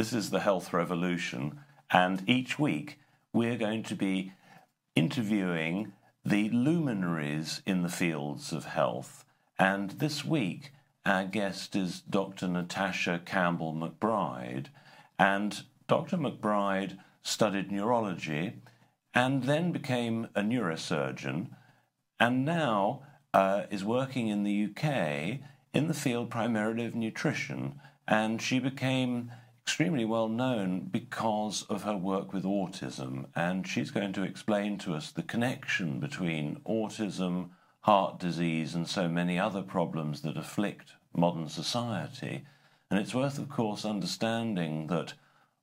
This is the Health Revolution, and each week we're going to be interviewing the luminaries in the fields of health. And this week, our guest is Dr. Natasha Campbell McBride. And Dr. McBride studied neurology and then became a neurosurgeon, and now uh, is working in the UK in the field primarily of nutrition. And she became extremely well known because of her work with autism, and she's going to explain to us the connection between autism, heart disease, and so many other problems that afflict modern society. And it's worth, of course, understanding that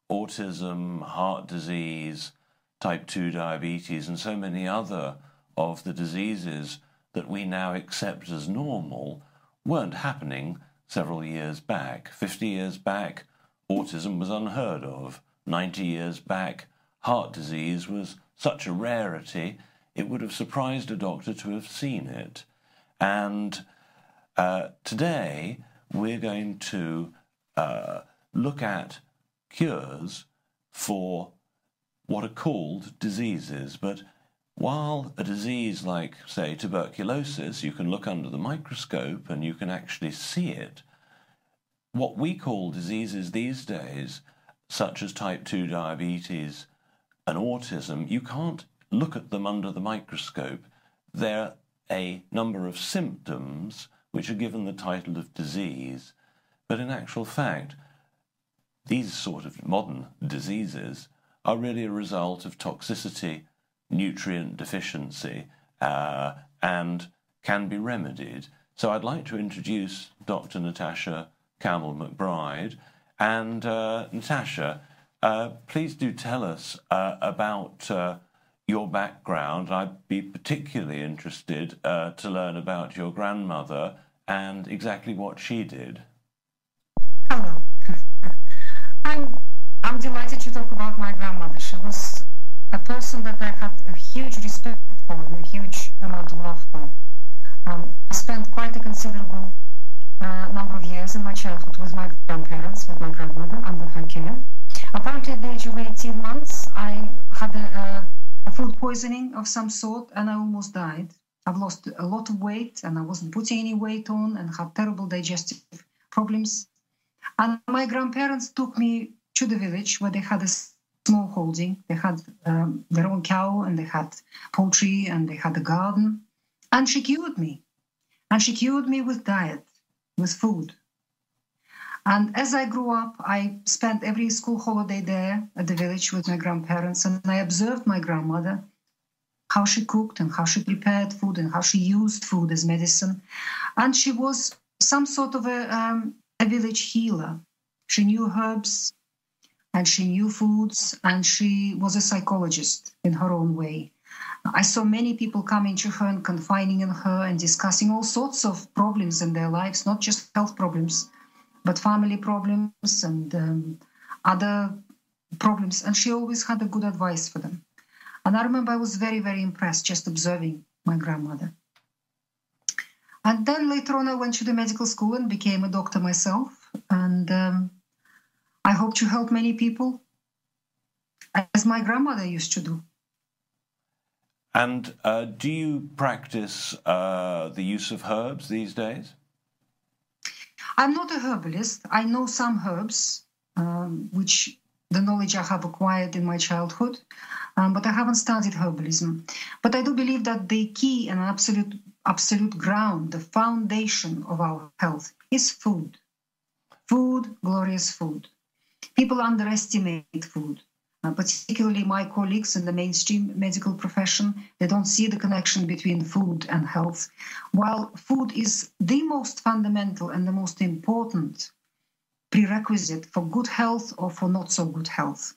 autism, heart disease, type 2 diabetes, and so many other of the diseases that we now accept as normal weren't happening several years back. 50 years back, autism was unheard of. 90 years back, heart disease was such a rarity, it would have surprised a doctor to have seen it. And uh, today, we're going to uh, look at cures for what are called diseases. But while a disease like, say, tuberculosis, you can look under the microscope and you can actually see it, what we call diseases these days, such as type 2 diabetes and autism, you can't look at them under the microscope. They're a number of symptoms which are given the title of disease, but in actual fact, these sort of modern diseases are really a result of toxicity, nutrient deficiency, uh, and can be remedied. So I'd like to introduce Dr. Natasha Campbell McBride. And uh, Natasha, uh, please do tell us uh, about uh, your background. I'd be particularly interested uh, to learn about your grandmother and exactly what she did. Hello. I'm, I'm delighted to talk about my grandmother. She was a person that I had a huge respect for and a huge amount of love for. Um, I spent quite a considerable uh, number of years in my childhood with my grandparents, with my grandmother under her care. Apparently, at the age of 18 months, I had a, a, food poisoning of some sort and I almost died. I've lost a lot of weight and I wasn't putting any weight on and had terrible digestive problems. And my grandparents took me to the village where they had a small holding. They had um, their own cow and they had poultry and they had a garden. And she cured me. And she cured me with diet with food. And as I grew up, I spent every school holiday there at the village with my grandparents, and I observed my grandmother, how she cooked and how she prepared food and how she used food as medicine. And she was some sort of a, um, a village healer. She knew herbs and she knew foods, and she was a psychologist in her own way. I saw many people coming to her and confiding in her and discussing all sorts of problems in their lives, not just health problems, but family problems and um, other problems. And she always had a good advice for them. And I remember I was very, very impressed just observing my grandmother. And then later on, I went to the medical school and became a doctor myself. And um, I hope to help many people as my grandmother used to do. And uh, do you practice uh, the use of herbs these days? I'm not a herbalist. I know some herbs, um, which the knowledge I have acquired in my childhood, um, but I haven't studied herbalism. But I do believe that the key and absolute absolute ground, the foundation of our health is food. Food, glorious food. People underestimate food. Uh, particularly my colleagues in the mainstream medical profession, they don't see the connection between food and health. While food is the most fundamental and the most important prerequisite for good health or for not so good health.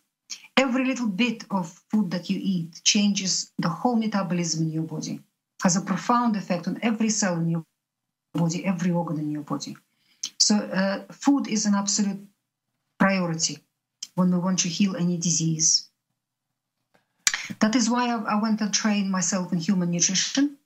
Every little bit of food that you eat changes the whole metabolism in your body, has a profound effect on every cell in your body, every organ in your body. So, uh, food is an absolute priority when we want to heal any disease. That is why I, went and trained myself in human nutrition.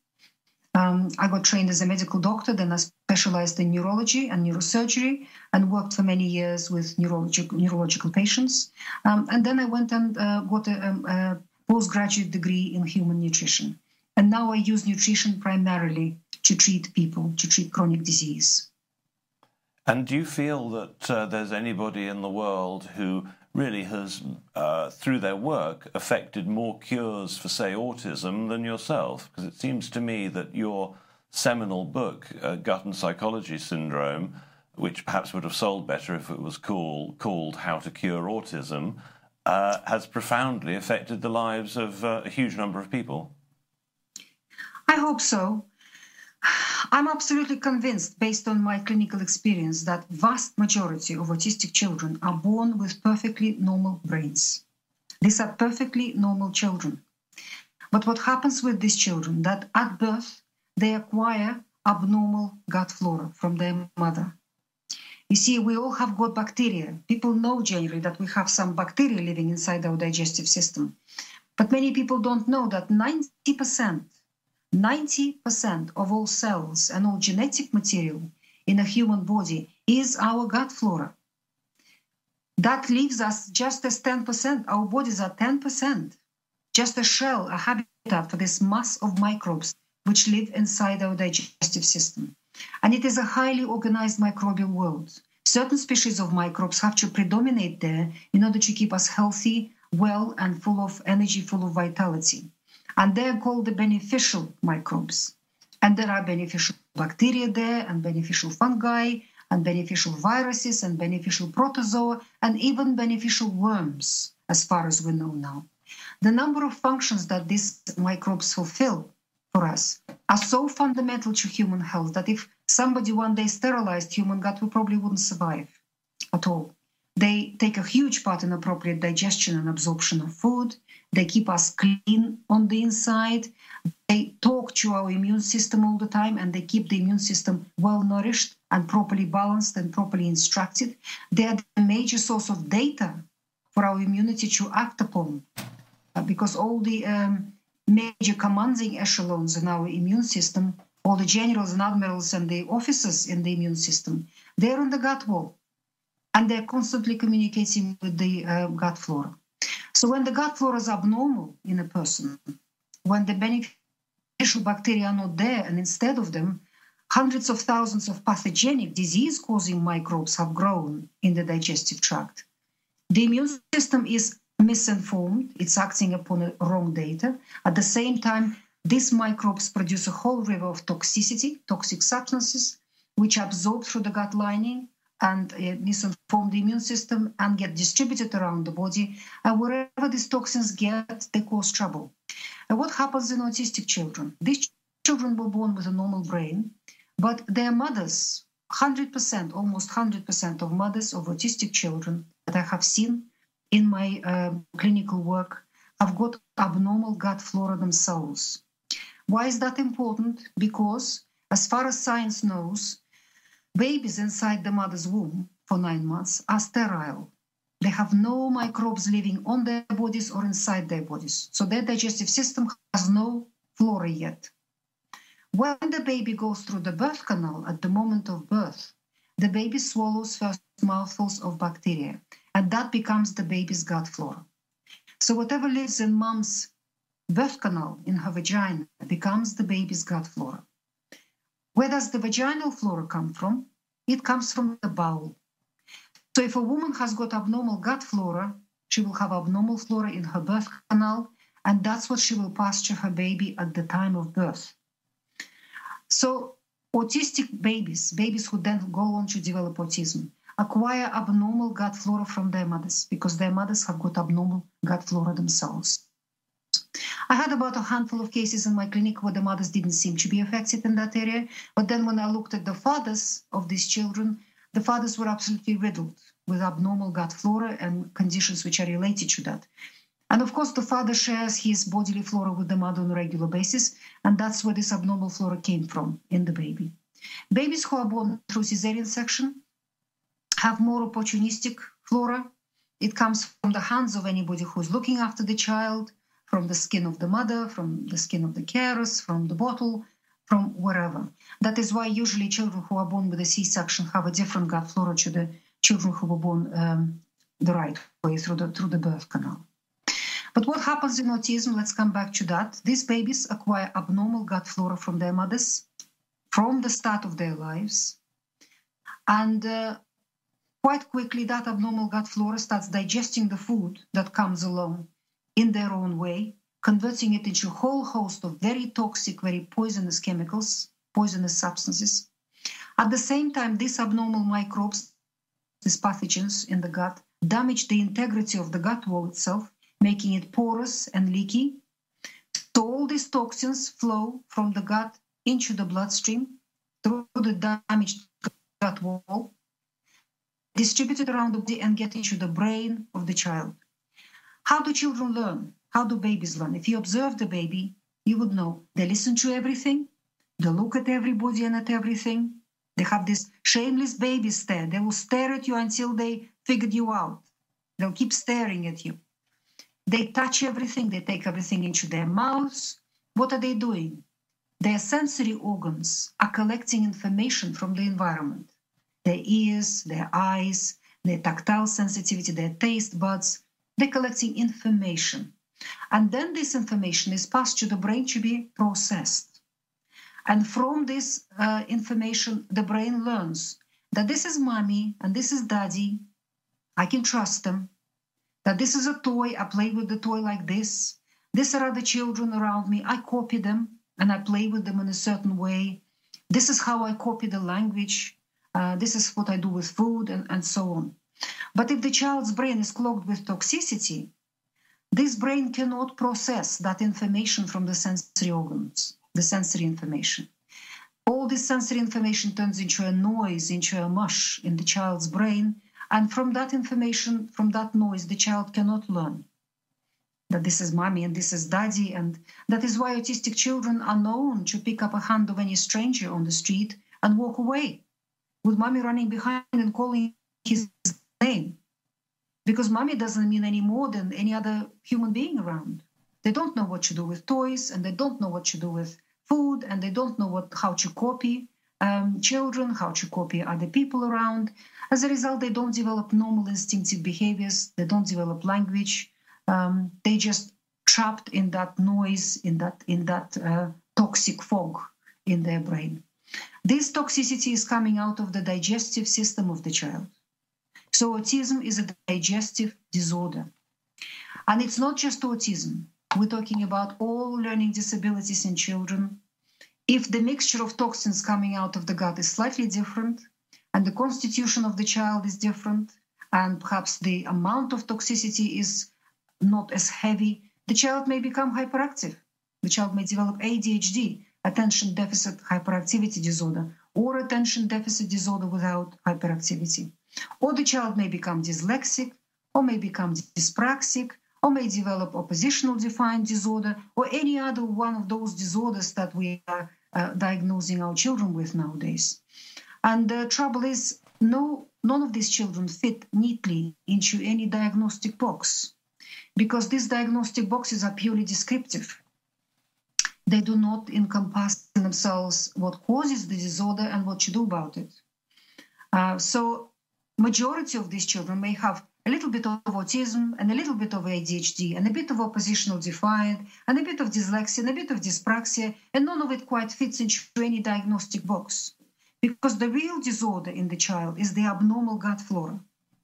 Um, I got trained as a medical doctor, then I specialized in neurology and neurosurgery and worked for many years with neurological, neurological patients. Um, and then I went and uh, got a, um, a postgraduate degree in human nutrition. And now I use nutrition primarily to treat people, to treat chronic disease. And do you feel that uh, there's anybody in the world who really has, uh, through their work, affected more cures for, say, autism than yourself? Because it seems to me that your seminal book, uh, Gut and Psychology Syndrome, which perhaps would have sold better if it was call, called How to Cure Autism, uh, has profoundly affected the lives of uh, a huge number of people. I hope so. I'm absolutely convinced, based on my clinical experience, that vast majority of autistic children are born with perfectly normal brains. These are perfectly normal children. But what happens with these children that at birth they acquire abnormal gut flora from their mother. You see, we all have gut bacteria. People know generally that we have some bacteria living inside our digestive system. But many people don't know that 90% 90% of all cells and all genetic material in a human body is our gut flora. That leaves us just as 10%. Our bodies are 10%, just a shell, a habitat for this mass of microbes which live inside our digestive system. And it is a highly organized microbial world. Certain species of microbes have to predominate there in order to keep us healthy, well, and full of energy, full of vitality and they're called the beneficial microbes. And there are beneficial bacteria there, and beneficial fungi, and beneficial viruses, and beneficial protozoa, and even beneficial worms, as far as we know now. The number of functions that these microbes fulfill for us are so fundamental to human health that if somebody one day sterilized human gut, we probably wouldn't survive at all. They take a huge part in appropriate digestion and absorption of food. They keep us clean on the inside. They talk to our immune system all the time and they keep the immune system well nourished and properly balanced and properly instructed. They are the major source of data for our immunity to act upon uh, because all the um, major commanding echelons in our immune system, all the generals and admirals and the officers in the immune system, they're on the gut wall and they're constantly communicating with the uh, gut flora. So when the gut flora is abnormal in a person, when the beneficial bacteria are not there, and instead of them, hundreds of thousands of pathogenic disease-causing microbes have grown in the digestive tract, the immune system is misinformed. It's acting upon wrong data. At the same time, these microbes produce a whole river of toxicity, toxic substances, which absorb through the gut lining and uh, misinform the immune system and get distributed around the body. And wherever these toxins get, they cause trouble. And what happens in autistic children? These children were born with a normal brain, but their mothers, 100%, almost 100% of mothers of autistic children that I have seen in my uh, clinical work have got abnormal gut flora themselves. Why is that important? Because, as far as science knows, Babies inside the mother's womb for nine months are sterile. They have no microbes living on their bodies or inside their bodies. So their digestive system has no flora yet. When the baby goes through the birth canal at the moment of birth, the baby swallows first mouthfuls of bacteria, and that becomes the baby's gut flora. So whatever lives in mom's birth canal in her vagina becomes the baby's gut flora. Where does the vaginal flora come from? It comes from the bowel. So if a woman has got abnormal gut flora, she will have abnormal flora in her birth canal, and that's what she will pass to her baby at the time of birth. So autistic babies, babies who then go on to develop autism, acquire abnormal gut flora from their mothers because their mothers have got abnormal gut flora themselves. I had about a handful of cases in my clinic where the mothers didn't seem to be affected in that area. But then when I looked at the fathers of these children, the fathers were absolutely riddled with abnormal gut flora and conditions which are related to that. And of course, the father shares his bodily flora with the mother on a regular basis, and that's where this abnormal flora came from in the baby. Babies who are born through cesarean section have more opportunistic flora. It comes from the hands of anybody who's looking after the child, from the skin of the mother, from the skin of the carers, from the bottle, from wherever. That is why usually children who are born with a C-section have a different gut flora to the children who were born um, the right way through the through the birth canal. But what happens in autism? Let's come back to that. These babies acquire abnormal gut flora from their mothers from the start of their lives, and uh, quite quickly that abnormal gut flora starts digesting the food that comes along in their own way, converting it into a whole host of very toxic, very poisonous chemicals, poisonous substances. At the same time, these abnormal microbes, these pathogens in the gut, damage the integrity of the gut wall itself, making it porous and leaky. So all these toxins flow from the gut into the bloodstream through the damaged gut wall, distributed around the body and get into the brain of the child. How do children learn? How do babies learn? If you observe the baby, you would know they listen to everything, they look at everybody and at everything. They have this shameless baby stare. They will stare at you until they figured you out. They'll keep staring at you. They touch everything, they take everything into their mouths. What are they doing? Their sensory organs are collecting information from the environment their ears, their eyes, their tactile sensitivity, their taste buds, they're collecting information. And then this information is passed to the brain to be processed. And from this uh, information, the brain learns that this is mommy and this is daddy. I can trust them. That this is a toy. I play with the toy like this. These are other children around me. I copy them and I play with them in a certain way. This is how I copy the language. Uh, this is what I do with food and, and so on. But if the child's brain is clogged with toxicity, this brain cannot process that information from the sensory organs, the sensory information. All this sensory information turns into a noise, into a mush in the child's brain. And from that information, from that noise, the child cannot learn that this is mommy and this is daddy. And that is why autistic children are known to pick up a hand of any stranger on the street and walk away, with mommy running behind and calling his because mommy doesn't mean any more than any other human being around. They don't know what to do with toys, and they don't know what to do with food, and they don't know what how to copy um, children, how to copy other people around. As a result, they don't develop normal instinctive behaviors. They don't develop language. Um, they just trapped in that noise, in that in that uh, toxic fog in their brain. This toxicity is coming out of the digestive system of the child. So autism is a digestive disorder. And it's not just autism. We're talking about all learning disabilities in children. If the mixture of toxins coming out of the gut is slightly different, and the constitution of the child is different, and perhaps the amount of toxicity is not as heavy, the child may become hyperactive. The child may develop ADHD, attention deficit hyperactivity disorder, or attention deficit disorder without hyperactivity. Or the child may become dyslexic, or may become dyspraxic, or may develop oppositional defiant disorder, or any other one of those disorders that we are uh, diagnosing our children with nowadays. And the trouble is, no, none of these children fit neatly into any diagnostic box because these diagnostic boxes are purely descriptive. They do not encompass in themselves what causes the disorder and what to do about it. Uh, so majority of these children may have a little bit of autism and a little bit of ADHD and a bit of oppositional defiant and a bit of dyslexia and a bit of dyspraxia, and none of it quite fits into any diagnostic box. Because the real disorder in the child is the abnormal gut flora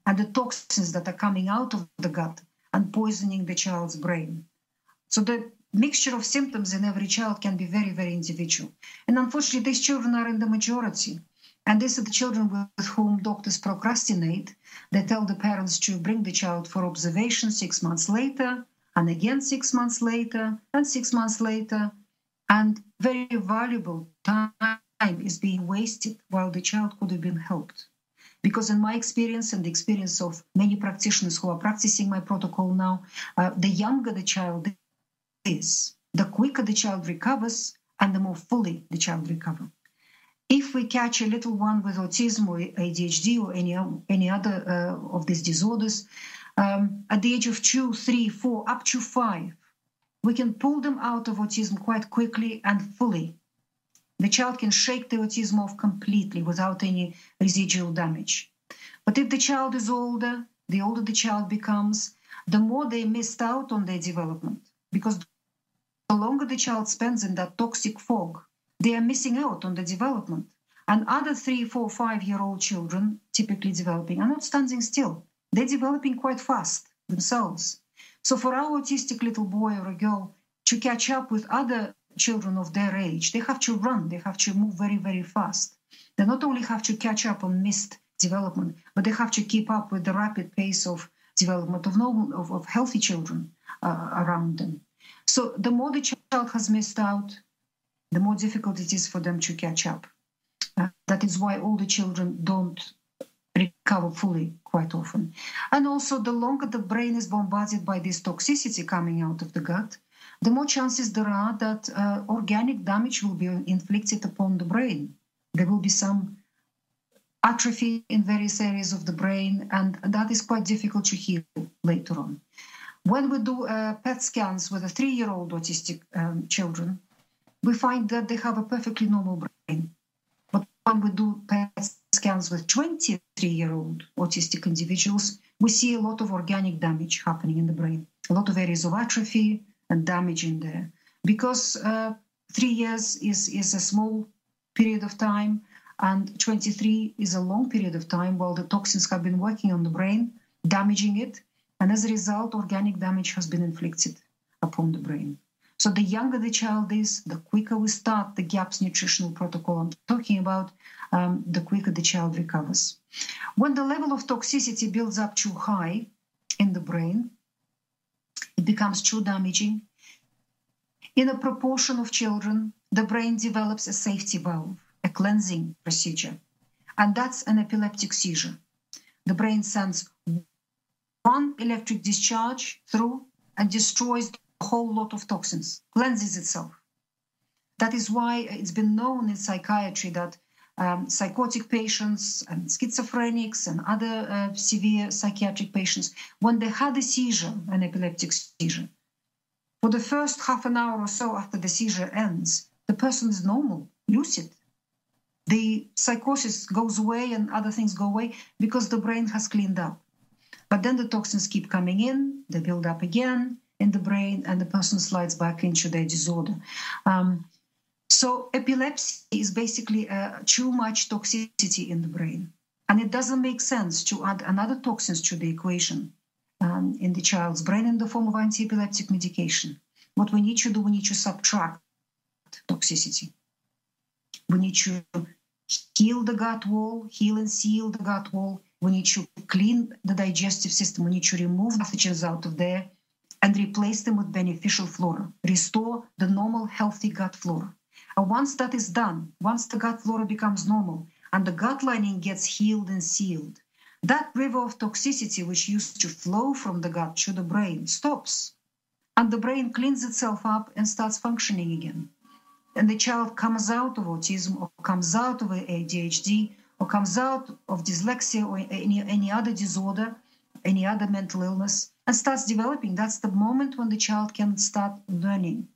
and the toxins that are coming out of the gut and poisoning the child's brain. So the mixture of symptoms in every child can be very, very individual. And unfortunately, these children are in the majority. And these are the children with whom doctors procrastinate. They tell the parents to bring the child for observation six months later, and again six months later, and six months later. And very valuable time is being wasted while the child could have been helped. Because, in my experience and the experience of many practitioners who are practicing my protocol now, uh, the younger the child is, the quicker the child recovers and the more fully the child recovers. If we catch a little one with autism or ADHD or any, any other uh, of these disorders, um, at the age of two, three, four, up to five, we can pull them out of autism quite quickly and fully. The child can shake the autism off completely without any residual damage. But if the child is older, the older the child becomes, the more they missed out on their development. Because the longer the child spends in that toxic fog, they are missing out on the development. And other three, four, five year old children, typically developing, are not standing still. They're developing quite fast themselves. So for our autistic little boy or a girl to catch up with other children of their age, they have to run, they have to move very, very fast. They not only have to catch up on missed development, but they have to keep up with the rapid pace of development of normal, of, of healthy children uh, around them. So the more the child has missed out, the more difficult it is for them to catch up. Uh, that is why all the children don't recover fully quite often. And also, the longer the brain is bombarded by this toxicity coming out of the gut, the more chances there are that uh, organic damage will be inflicted upon the brain. There will be some atrophy in various areas of the brain, and that is quite difficult to heal later on. When we do uh, PET scans with a three year old autistic um, children, we find that they have a perfectly normal brain. But when we do PET scans with 23 year old autistic individuals, we see a lot of organic damage happening in the brain, a lot of areas of atrophy and damage in there. Because uh, three years is, is a small period of time, and 23 is a long period of time while the toxins have been working on the brain, damaging it. And as a result, organic damage has been inflicted upon the brain. So the younger the child is, the quicker we start the GAPS nutritional protocol I'm talking about, um, the quicker the child recovers. When the level of toxicity builds up too high in the brain, it becomes too damaging. In a proportion of children, the brain develops a safety valve, a cleansing procedure, and that's an epileptic seizure. The brain sends one electric discharge through and destroys a whole lot of toxins, cleanses itself. That is why it's been known in psychiatry that um, psychotic patients and schizophrenics and other uh, severe psychiatric patients, when they had a seizure, an epileptic seizure, for the first half an hour or so after the seizure ends, the person is normal, lucid. The psychosis goes away and other things go away because the brain has cleaned up. But then the toxins keep coming in, they build up again in the brain, and the person slides back into their disorder. Um, so epilepsy is basically uh, too much toxicity in the brain. And it doesn't make sense to add another toxins to the equation um, in the child's brain in the form of anti-epileptic medication. What we need to do, we need to subtract toxicity. We need to heal the gut wall, heal and seal the gut wall, we need to clean the digestive system. We need to remove pathogens out of there and replace them with beneficial flora, restore the normal, healthy gut flora. And once that is done, once the gut flora becomes normal and the gut lining gets healed and sealed, that river of toxicity which used to flow from the gut to the brain stops. And the brain cleans itself up and starts functioning again. And the child comes out of autism or comes out of ADHD or comes out of dyslexia or any, any other disorder, any other mental illness, and starts developing. That's the moment when the child can start learning.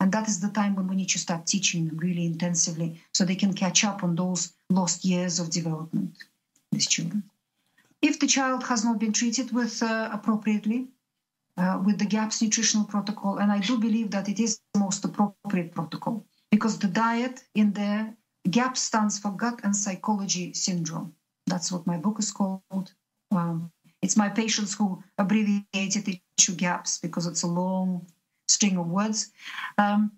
And that is the time when we need to start teaching really intensively so they can catch up on those lost years of development, these children. If the child has not been treated with uh, appropriately, uh, with the GAPS nutritional protocol, and I do believe that it is the most appropriate protocol because the diet in there GAP stands for Gut and Psychology Syndrome. That's what my book is called. Um, it's my patients who abbreviated it to GAPS because it's a long string of words. Um,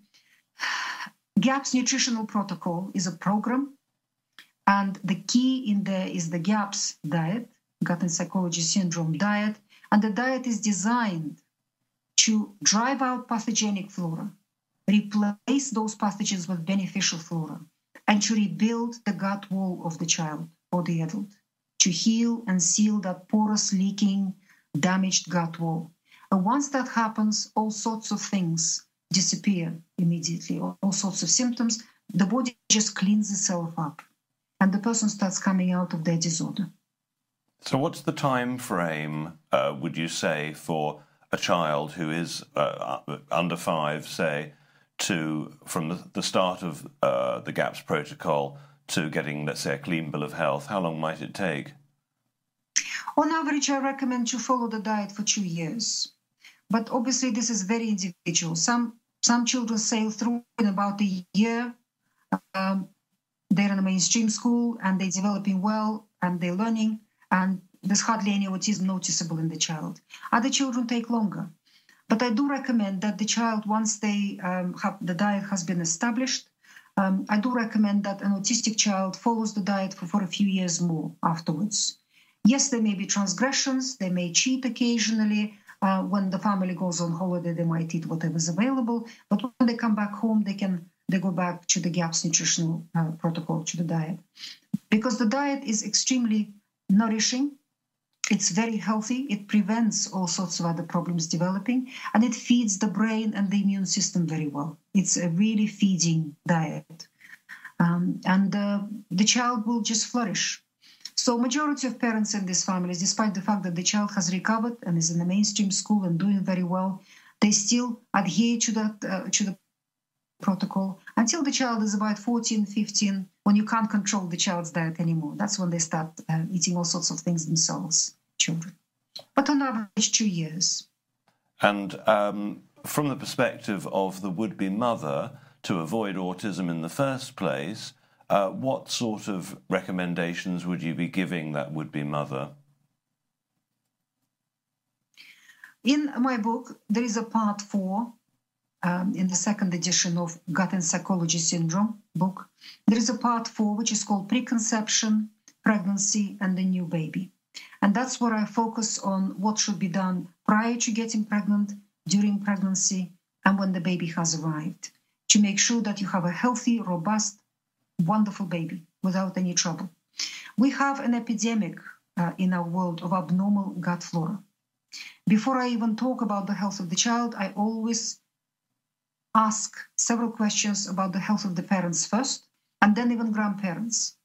GAPS Nutritional Protocol is a program, and the key in there is the GAPS diet, gut and psychology syndrome diet, and the diet is designed to drive out pathogenic flora, replace those pathogens with beneficial flora, and to rebuild the gut wall of the child or the adult, to heal and seal that porous, leaking, damaged gut wall. And once that happens, all sorts of things disappear immediately, all sorts of symptoms. The body just cleans itself up, and the person starts coming out of their disorder. So, what's the time frame, uh, would you say, for a child who is uh, under five, say, to from the, the start of uh, the GAPS protocol to getting, let's say, a clean bill of health? How long might it take? On average, I recommend to follow the diet for two years. But obviously, this is very individual. Some some children sail through in about a year. Um, they're in a mainstream school and they're developing well and they're learning, and there's hardly any autism noticeable in the child. Other children take longer. But I do recommend that the child, once they um, have the diet has been established, um, I do recommend that an autistic child follows the diet for, for a few years more afterwards. Yes, there may be transgressions, they may cheat occasionally. Uh, when the family goes on holiday, they might eat whatever's available. But when they come back home, they can they go back to the GAPS nutritional uh, protocol, to the diet, because the diet is extremely nourishing. It's very healthy. It prevents all sorts of other problems developing, and it feeds the brain and the immune system very well. It's a really feeding diet, um, and uh, the child will just flourish. So majority of parents in these families, despite the fact that the child has recovered and is in the mainstream school and doing very well, they still adhere to that uh, to the protocol until the child is about 14, 15, when you can't control the child's diet anymore. That's when they start uh, eating all sorts of things themselves, children. But on average, two years. And um, from the perspective of the would be mother, to avoid autism in the first place, uh, what sort of recommendations would you be giving that would be mother? In my book, there is a part four um, in the second edition of Gut and Psychology Syndrome book. There is a part four which is called Preconception, Pregnancy, and the New Baby. And that's where I focus on what should be done prior to getting pregnant, during pregnancy, and when the baby has arrived to make sure that you have a healthy, robust, wonderful baby without any trouble. We have an epidemic uh, in our world of abnormal gut flora. Before I even talk about the health of the child, I always ask several questions about the health of the parents first, and then even grandparents.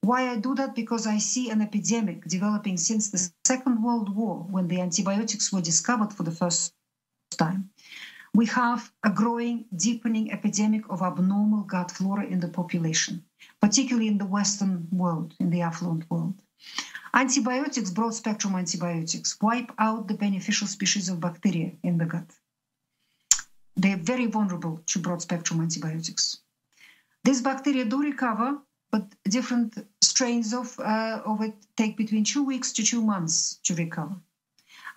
Why I do that? Because I see an epidemic developing since the Second World War, when the antibiotics were discovered for the first time we have a growing, deepening epidemic of abnormal gut flora in the population, particularly in the Western world, in the affluent world. Antibiotics, broad spectrum antibiotics, wipe out the beneficial species of bacteria in the gut. They're very vulnerable to broad spectrum antibiotics. These bacteria do recover, but different strains of, uh, of it take between two weeks to two months to recover.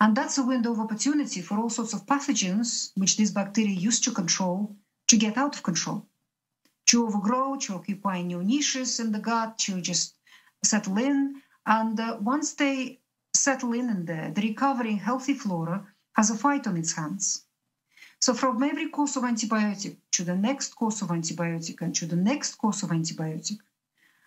And that's a window of opportunity for all sorts of pathogens, which these bacteria used to control, to get out of control, to overgrow, to occupy new niches in the gut, to just settle in. And uh, once they settle in in there, the recovering healthy flora has a fight on its hands. So from every course of antibiotic to the next course of antibiotic and to the next course of antibiotic,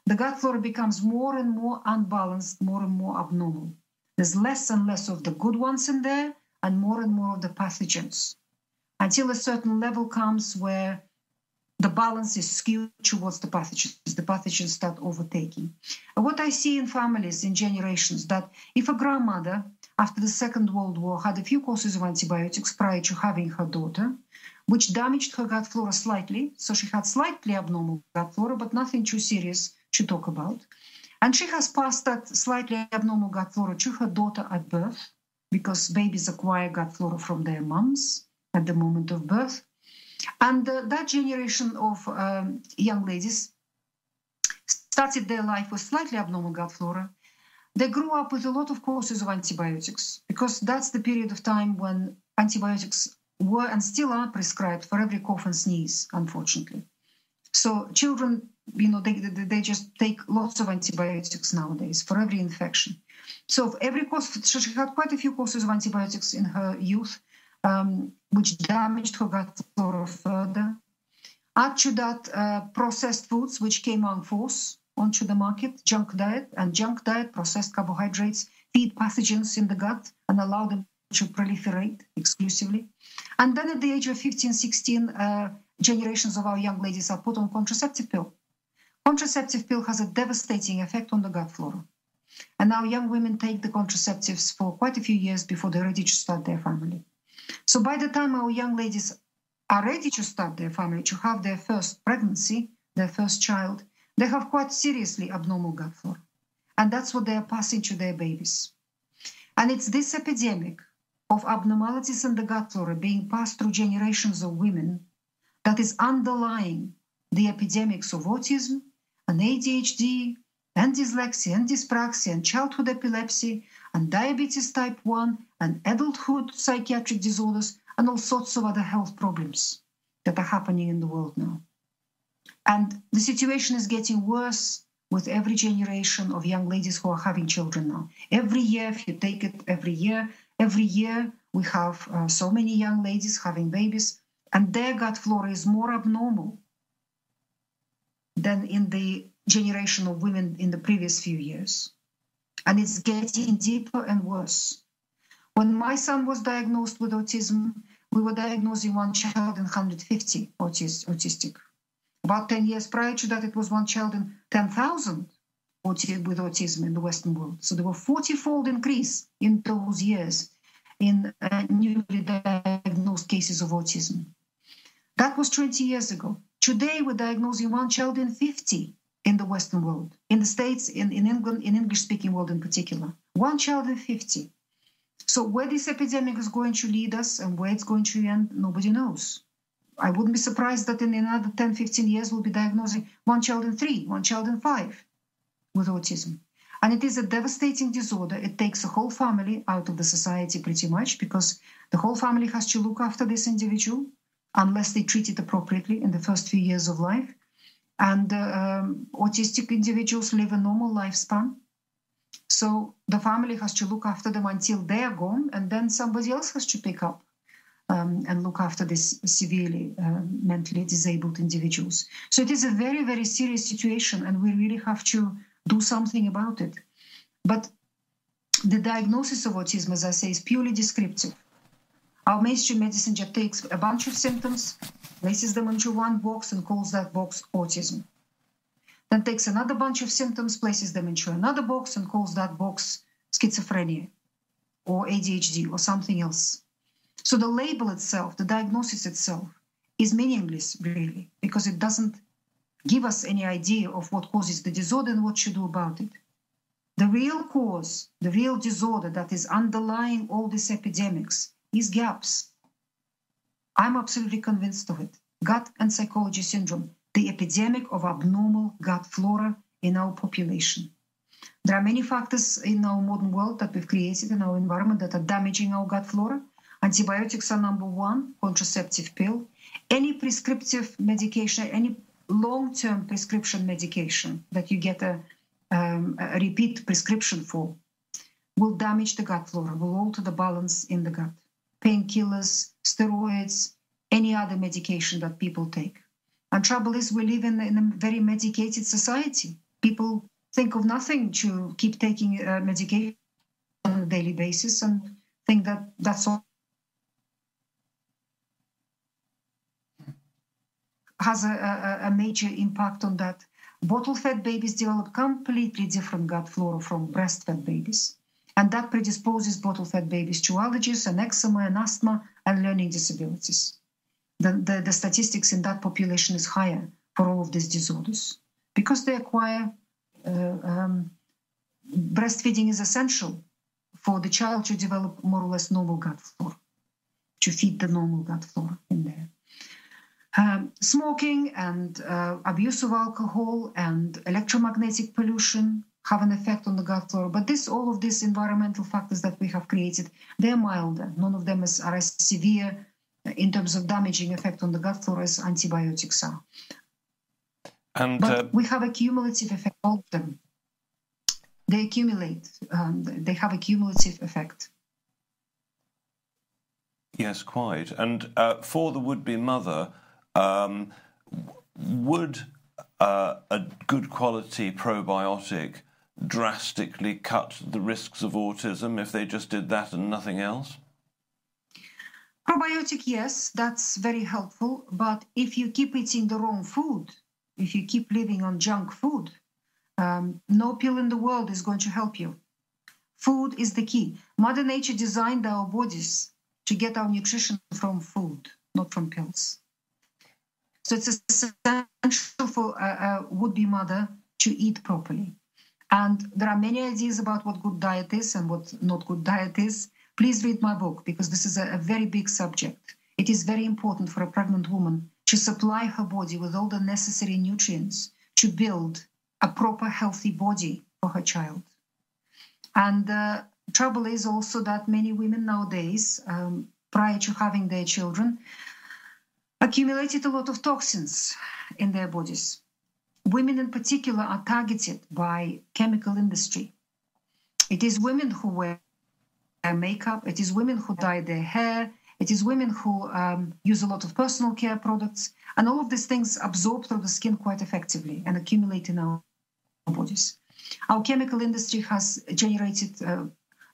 the gut flora becomes more and more unbalanced, more and more abnormal. There's less and less of the good ones in there and more and more of the pathogens until a certain level comes where the balance is skewed towards the pathogens. The pathogens start overtaking. What I see in families in generations that if a grandmother after the Second World War had a few courses of antibiotics prior to having her daughter, which damaged her gut flora slightly. So she had slightly abnormal gut flora, but nothing too serious to talk about. And she has passed that slightly abnormal gut flora to her daughter at birth, because babies acquire gut flora from their moms at the moment of birth. And uh, that generation of um, young ladies started their life with slightly abnormal gut flora. They grew up with a lot of courses of antibiotics because that's the period of time when antibiotics were and still are prescribed for every cough and sneeze, unfortunately. So children, you know, they, they just take lots of antibiotics nowadays for every infection. So every course, she had quite a few courses of antibiotics in her youth, um, which damaged her gut flora further. Add to that uh, processed foods, which came on force onto the market, junk diet, and junk diet, processed carbohydrates, feed pathogens in the gut and allow them to proliferate exclusively. And then at the age of 15, 16, uh, generations of our young ladies are put on contraceptive pill. Contraceptive pill has a devastating effect on the gut flora. And now young women take the contraceptives for quite a few years before they're ready to start their family. So by the time our young ladies are ready to start their family, to have their first pregnancy, their first child, they have quite seriously abnormal gut flora. And that's what they are passing to their babies. And it's this epidemic of abnormalities in the gut flora being passed through generations of women that is underlying the epidemics of autism and ADHD and dyslexia and dyspraxia and childhood epilepsy and diabetes type 1 and adulthood psychiatric disorders and all sorts of other health problems that are happening in the world now. And the situation is getting worse with every generation of young ladies who are having children now. Every year, if you take it every year, every year we have uh, so many young ladies having babies, and their gut flora is more abnormal than in the generation of women in the previous few years. And it's getting deeper and worse. When my son was diagnosed with autism, we were diagnosing one child in 150 autis- autistic. About 10 years prior to that, it was one child in 10,000 with autism in the Western world. So there were 40 fold increase in those years in uh, newly diagnosed cases of autism. That was 20 years ago. Today, we're diagnosing one child in 50 in the Western world, in the States, in, in England, in English speaking world in particular. One child in 50. So, where this epidemic is going to lead us and where it's going to end, nobody knows. I wouldn't be surprised that in another 10, 15 years, we'll be diagnosing one child in three, one child in five with autism. And it is a devastating disorder. It takes a whole family out of the society pretty much because the whole family has to look after this individual unless they treat it appropriately in the first few years of life. And uh, um, autistic individuals live a normal lifespan. So the family has to look after them until they are gone, and then somebody else has to pick up um, and look after these severely uh, mentally disabled individuals. So it is a very, very serious situation, and we really have to do something about it. But the diagnosis of autism, as I say, is purely descriptive. Our mainstream medicine just takes a bunch of symptoms, places them into one box, and calls that box autism. Then takes another bunch of symptoms, places them into another box, and calls that box schizophrenia or ADHD or something else. So the label itself, the diagnosis itself, is meaningless, really, because it doesn't give us any idea of what causes the disorder and what to do about it. The real cause, the real disorder that is underlying all these epidemics is gaps. I'm absolutely convinced of it. Gut and psychology syndrome, the epidemic of abnormal gut flora in our population. There are many factors in our modern world that we've created in our environment that are damaging our gut flora. Antibiotics are number one, contraceptive pill. Any prescriptive medication, any long term prescription medication that you get a, um, a repeat prescription for will damage the gut flora, will alter the balance in the gut painkillers, steroids, any other medication that people take. And trouble is, we live in, in a very medicated society. People think of nothing to keep taking uh, medication on a daily basis and think that that's all has a, a, major impact on that. Bottle fed babies develop completely different gut flora from breastfed babies. And that predisposes bottle fed babies to allergies and eczema and asthma and learning disabilities. The, the, the, statistics in that population is higher for all of these disorders because they acquire uh, um, breastfeeding is essential for the child to develop more or less normal gut flora, to feed the normal gut flora in there. Um, smoking and uh, abuse of alcohol and electromagnetic pollution have an effect on the gut flora. But this, all of these environmental factors that we have created, they're milder. None of them is, are as severe in terms of damaging effect on the gut flora as antibiotics are. And But uh, we have a cumulative effect, all of them. They accumulate, um, they have a cumulative effect. yes, quite. And uh, for the would-be mother, um, would uh, a good quality probiotic drastically cut the risks of autism if they just did that and nothing else? Probiotic, yes, that's very helpful. But if you keep eating the wrong food, if you keep living on junk food, um, no pill in the world is going to help you. Food is the key. Mother Nature designed our bodies to get our nutrition from food, not from pills. So it's essential for a, a would-be mother to eat properly. And there are many ideas about what good diet is and what not good diet is. Please read my book because this is a, a very big subject. It is very important for a pregnant woman to supply her body with all the necessary nutrients to build a proper, healthy body for her child. And uh, trouble is also that many women nowadays, um, prior to having their children, accumulated a lot of toxins in their bodies. Women in particular are targeted by chemical industry. It is women who wear makeup. It is women who dye their hair. It is women who um, use a lot of personal care products. And all of these things absorb through the skin quite effectively and accumulate in our bodies. Our chemical industry has generated uh,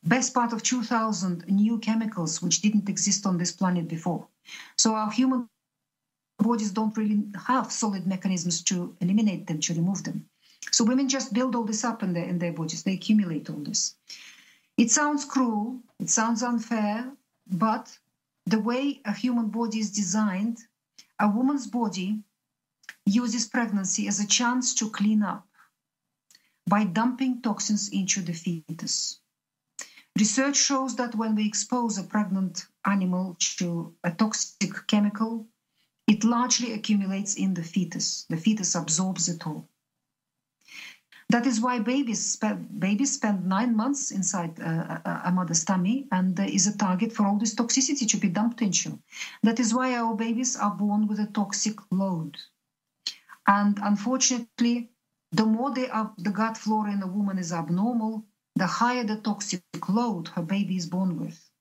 best part of 2000 new chemicals which didn't exist on this planet before. So our human bodies don't really have solid mechanisms to eliminate them, to remove them. So women just build all this up in their, in their bodies. They accumulate all this. It sounds cruel, it sounds unfair, but the way a human body is designed, a woman's body uses pregnancy as a chance to clean up by dumping toxins into the fetus. Research shows that when we expose a pregnant animal to a toxic chemical, it largely accumulates in the fetus. The fetus absorbs it all. That is why babies spend, babies spend nine months inside a, a mother's tummy and is a target for all this toxicity to be dumped into. That is why our babies are born with a toxic load. And unfortunately, the more are, the gut flora in a woman is abnormal, the higher the toxic load her baby is born with.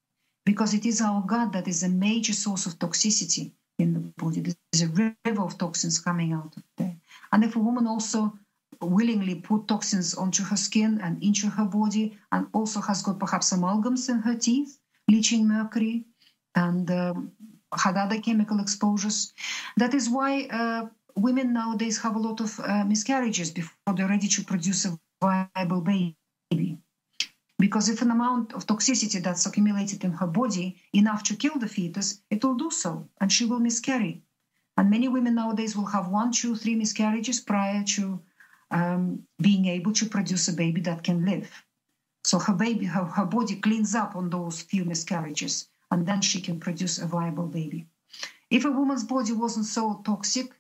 Because it is our gut that is a major source of toxicity in the body. There's a river of toxins coming out of there. And if a woman also willingly put toxins onto her skin and into her body, and also has got perhaps amalgams in her teeth, leaching mercury, and um, had other chemical exposures. That is why uh, women nowadays have a lot of uh, miscarriages before they're ready to produce a viable baby. Because if an amount of toxicity that's accumulated in her body enough to kill the fetus, it will do so, and she will miscarry. And many women nowadays will have one, two, three miscarriages prior to um, being able to produce a baby that can live. So her baby, her, her body cleans up on those few miscarriages, and then she can produce a viable baby. If a woman's body wasn't so toxic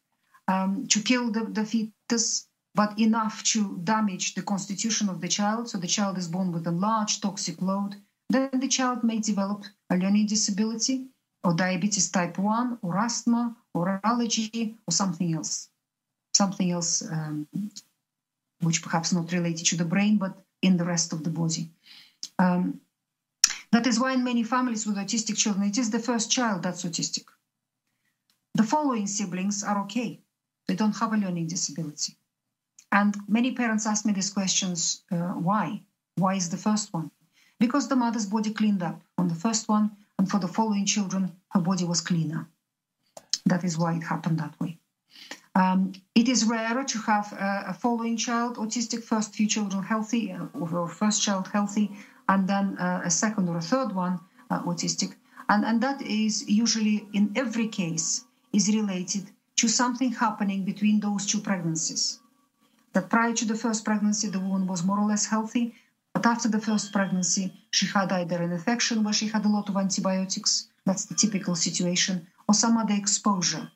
um, to kill the, the fetus, but enough to damage the constitution of the child, so the child is born with a large toxic load, then the child may develop a learning disability, or diabetes type 1, or asthma, or allergy, or something else. Something else um, which perhaps not related to the brain, but in the rest of the body. Um, that is why in many families with autistic children, it is the first child that's autistic. The following siblings are okay. They don't have a learning disability. And many parents ask me these questions uh, why? Why is the first one? Because the mother's body cleaned up on the first one, and for the following children, her body was cleaner. That is why it happened that way. Um, it is rarer to have a, a, following child autistic, first few children healthy, uh, or first child healthy, and then uh, a second or a third one uh, autistic. And, and that is usually, in every case, is related to something happening between those two pregnancies. That prior to the first pregnancy, the woman was more or less healthy, but after the first pregnancy, she had either an infection where she had a lot of antibiotics, that's the typical situation, or some other exposure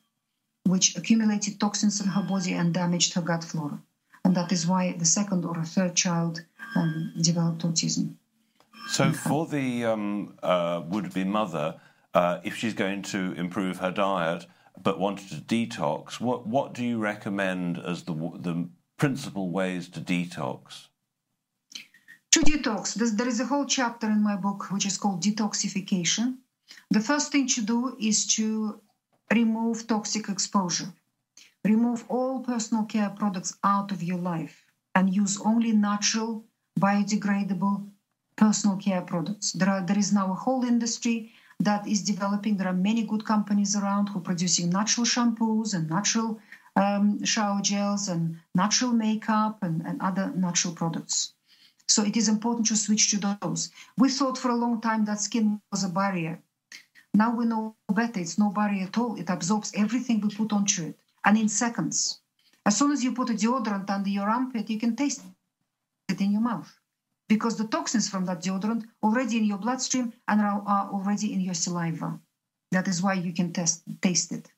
which accumulated toxins in her body and damaged her gut flora. And that is why the second or a third child um, developed autism. So, for the um, uh, would be mother, uh, if she's going to improve her diet but wanted to detox, what, what do you recommend as the, the principal ways to detox? To detox, there is a whole chapter in my book which is called detoxification. The first thing to do is to remove toxic exposure. Remove all personal care products out of your life and use only natural, biodegradable personal care products. There, are, there is now a whole industry that is developing. There are many good companies around who are producing natural shampoos and natural um, shower gels and natural makeup and, and other natural products. So it is important to switch to those. We thought for a long time that skin was a barrier. Now we know better. It's no barrier at all. It absorbs everything we put onto it. And in seconds, as soon as you put a deodorant under your armpit, you can taste it in your mouth because the toxins from that deodorant already in your bloodstream and are, already in your saliva. That is why you can test, taste it.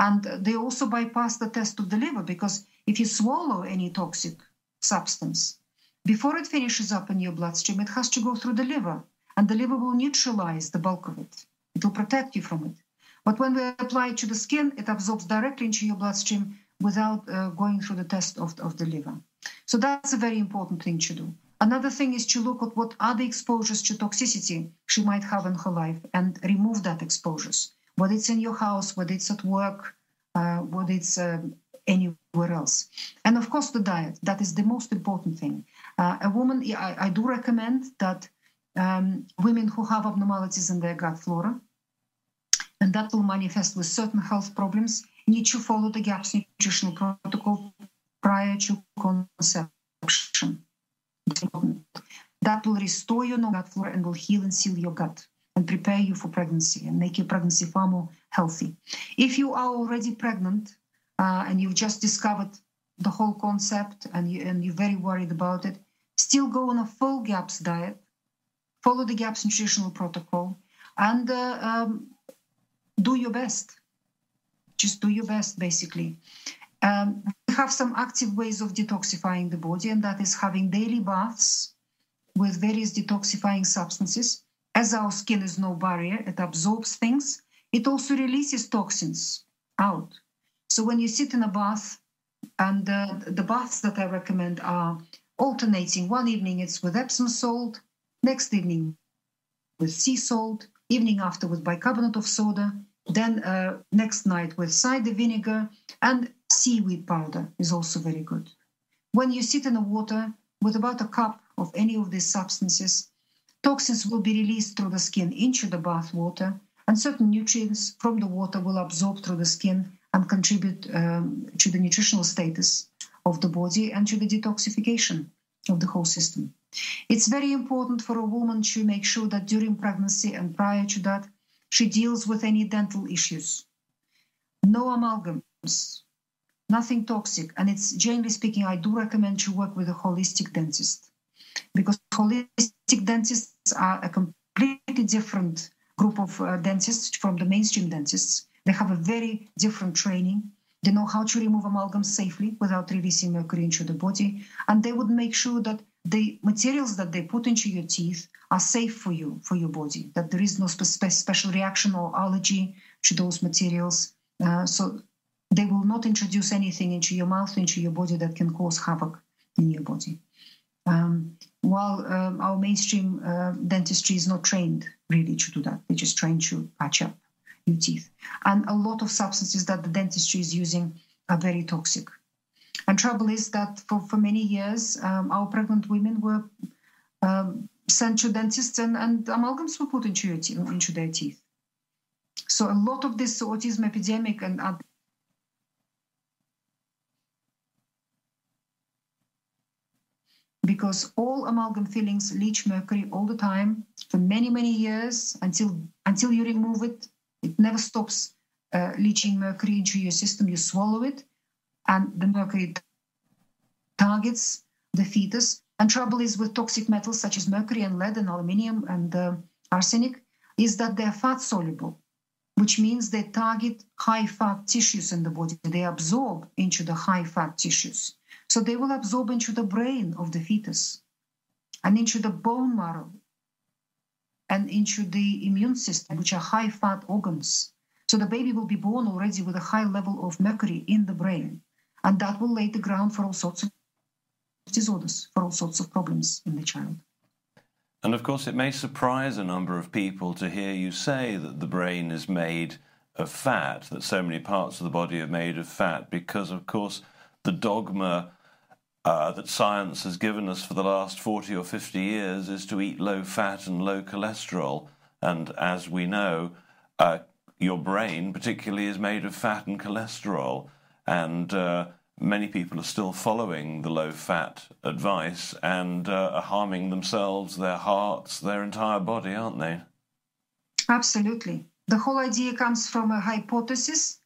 And they also bypass the test of the liver because if you swallow any toxic substance, before it finishes up in your bloodstream, it has to go through the liver, and the liver will neutralize the bulk of it. It will protect you from it. But when we apply it to the skin, it absorbs directly into your bloodstream without uh, going through the test of, of the liver. So that's a very important thing to do. Another thing is to look at what other exposures to toxicity she might have in her life and remove that exposures, whether it's in your house, whether it's at work, uh, whether it's uh, anywhere else. And of course, the diet. That is the most important thing. Uh, a woman, I, I, do recommend that um, women who have abnormalities in their gut flora, and that will manifest with certain health problems, need to follow the GAPS nutritional protocol prior to conception. That will restore your gut flora and will heal and seal your gut and prepare you for pregnancy and make your pregnancy far more healthy. If you are already pregnant uh, and you've just discovered the whole concept and, you, and you're very worried about it, still go on a full GAPS diet, follow the GAPS nutritional protocol, and uh, um, do your best. Just do your best, basically. Um, we have some active ways of detoxifying the body, and that is having daily baths with various detoxifying substances. As our skin is no barrier, it absorbs things. It also releases toxins out. So when you sit in a bath, and uh, the baths that I recommend are alternating. One evening it's with Epsom salt, next evening with sea salt, evening after with bicarbonate of soda, then uh, next night with cider vinegar, and seaweed powder is also very good. When you sit in the water with about a cup of any of these substances, toxins will be released through the skin into the bath water, and certain nutrients from the water will absorb through the skin and contribute um, to the nutritional status of the body and to the detoxification of the whole system. It's very important for a woman to make sure that during pregnancy and prior to that, she deals with any dental issues. No amalgams, nothing toxic. And it's generally speaking, I do recommend to work with a holistic dentist because holistic dentists are a completely different group of uh, dentists from the mainstream dentists. They have a very different training. They know how to remove amalgam safely without releasing mercury into the body. And they would make sure that the materials that they put into your teeth are safe for you, for your body, that there is no spe- special reaction or allergy to those materials. Uh, so they will not introduce anything into your mouth, into your body that can cause havoc in your body. Um, while um, our mainstream uh, dentistry is not trained really to do that, they just train to patch up your teeth. And a lot of substances that the dentistry is using are very toxic. And trouble is that for, for many years, um, our pregnant women were um, sent to dentists and, and amalgams were put into, your into their teeth. So a lot of this autism epidemic and because all amalgam fillings leach mercury all the time for many many years until until you remove it it never stops uh, leaching mercury into your system. You swallow it, and the mercury targets the fetus. And trouble is with toxic metals such as mercury and lead and aluminium and uh, arsenic is that they're fat soluble, which means they target high fat tissues in the body. They absorb into the high fat tissues. So they will absorb into the brain of the fetus and into the bone marrow and into the immune system, which are high fat organs. So the baby will be born already with a high level of mercury in the brain. And that will lay the ground for all sorts of disorders, for all sorts of problems in the child. And of course, it may surprise a number of people to hear you say that the brain is made of fat, that so many parts of the body are made of fat, because of course, the dogma uh, that science has given us for the last 40 or 50 years is to eat low fat and low cholesterol. And as we know, uh, your brain, particularly, is made of fat and cholesterol. And uh, many people are still following the low fat advice and uh, are harming themselves, their hearts, their entire body, aren't they? Absolutely. The whole idea comes from a hypothesis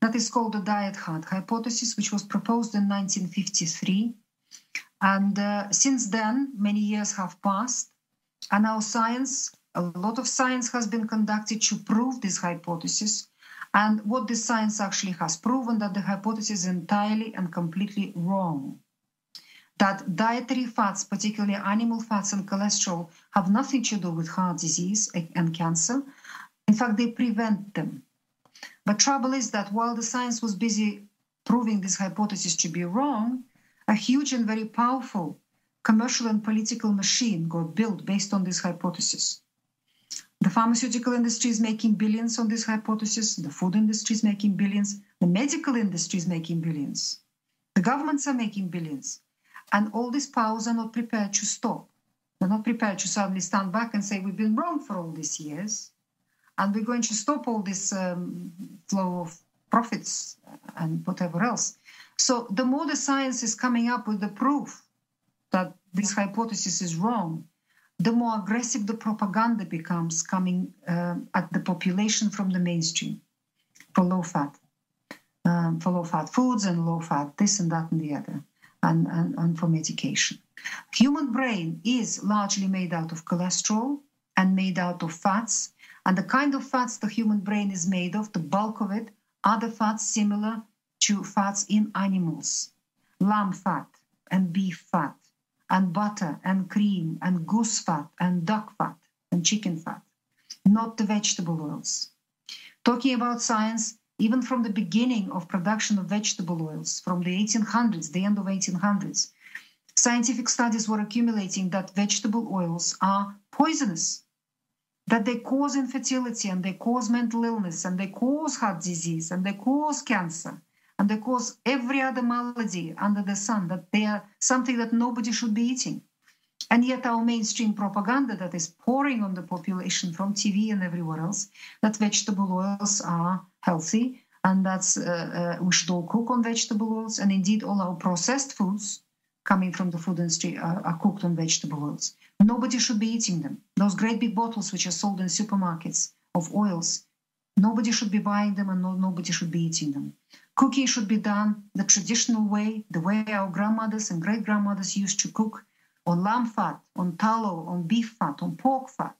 that is called the diet heart hypothesis, which was proposed in 1953. And uh, since then, many years have passed, and our science, a lot of science has been conducted to prove this hypothesis and what the science actually has proven that the hypothesis is entirely and completely wrong. That dietary fats, particularly animal fats and cholesterol, have nothing to do with heart disease and cancer. In fact, they prevent them. But trouble is that while the science was busy proving this hypothesis to be wrong, a huge and very powerful commercial and political machine got built based on this hypothesis. The pharmaceutical industry is making billions on this hypothesis. The food industry is making billions. The medical industry is making billions. The governments are making billions. And all these powers are not prepared to stop. They're not prepared to suddenly stand back and say, We've been wrong for all these years. And we're going to stop all this um, flow of profits and whatever else. So the more the science is coming up with the proof that this hypothesis is wrong, the more aggressive the propaganda becomes coming uh, at the population from the mainstream for low fat, um, for low fat foods and low fat this and that and the other, and, and, and for medication. Human brain is largely made out of cholesterol and made out of fats, and the kind of fats the human brain is made of, the bulk of it, are the fats similar to fats in animals, lamb fat and beef fat and butter and cream and goose fat and duck fat and chicken fat, not the vegetable oils. Talking about science, even from the beginning of production of vegetable oils, from the 1800s, the end of 1800s, scientific studies were accumulating that vegetable oils are poisonous, that they cause infertility and they cause mental illness and they cause heart disease and they cause cancer and they cause every other malady under the sun, that they are something that nobody should be eating. And yet, our mainstream propaganda that is pouring on the population from TV and everywhere else that vegetable oils are healthy and that uh, uh, we should all cook on vegetable oils. And indeed, all our processed foods coming from the food industry are, are cooked on vegetable oils. Nobody should be eating them. Those great big bottles which are sold in supermarkets of oils, nobody should be buying them and no, nobody should be eating them. Cooking should be done the traditional way, the way our grandmothers and great grandmothers used to cook on lamb fat, on tallow, on beef fat, on pork fat,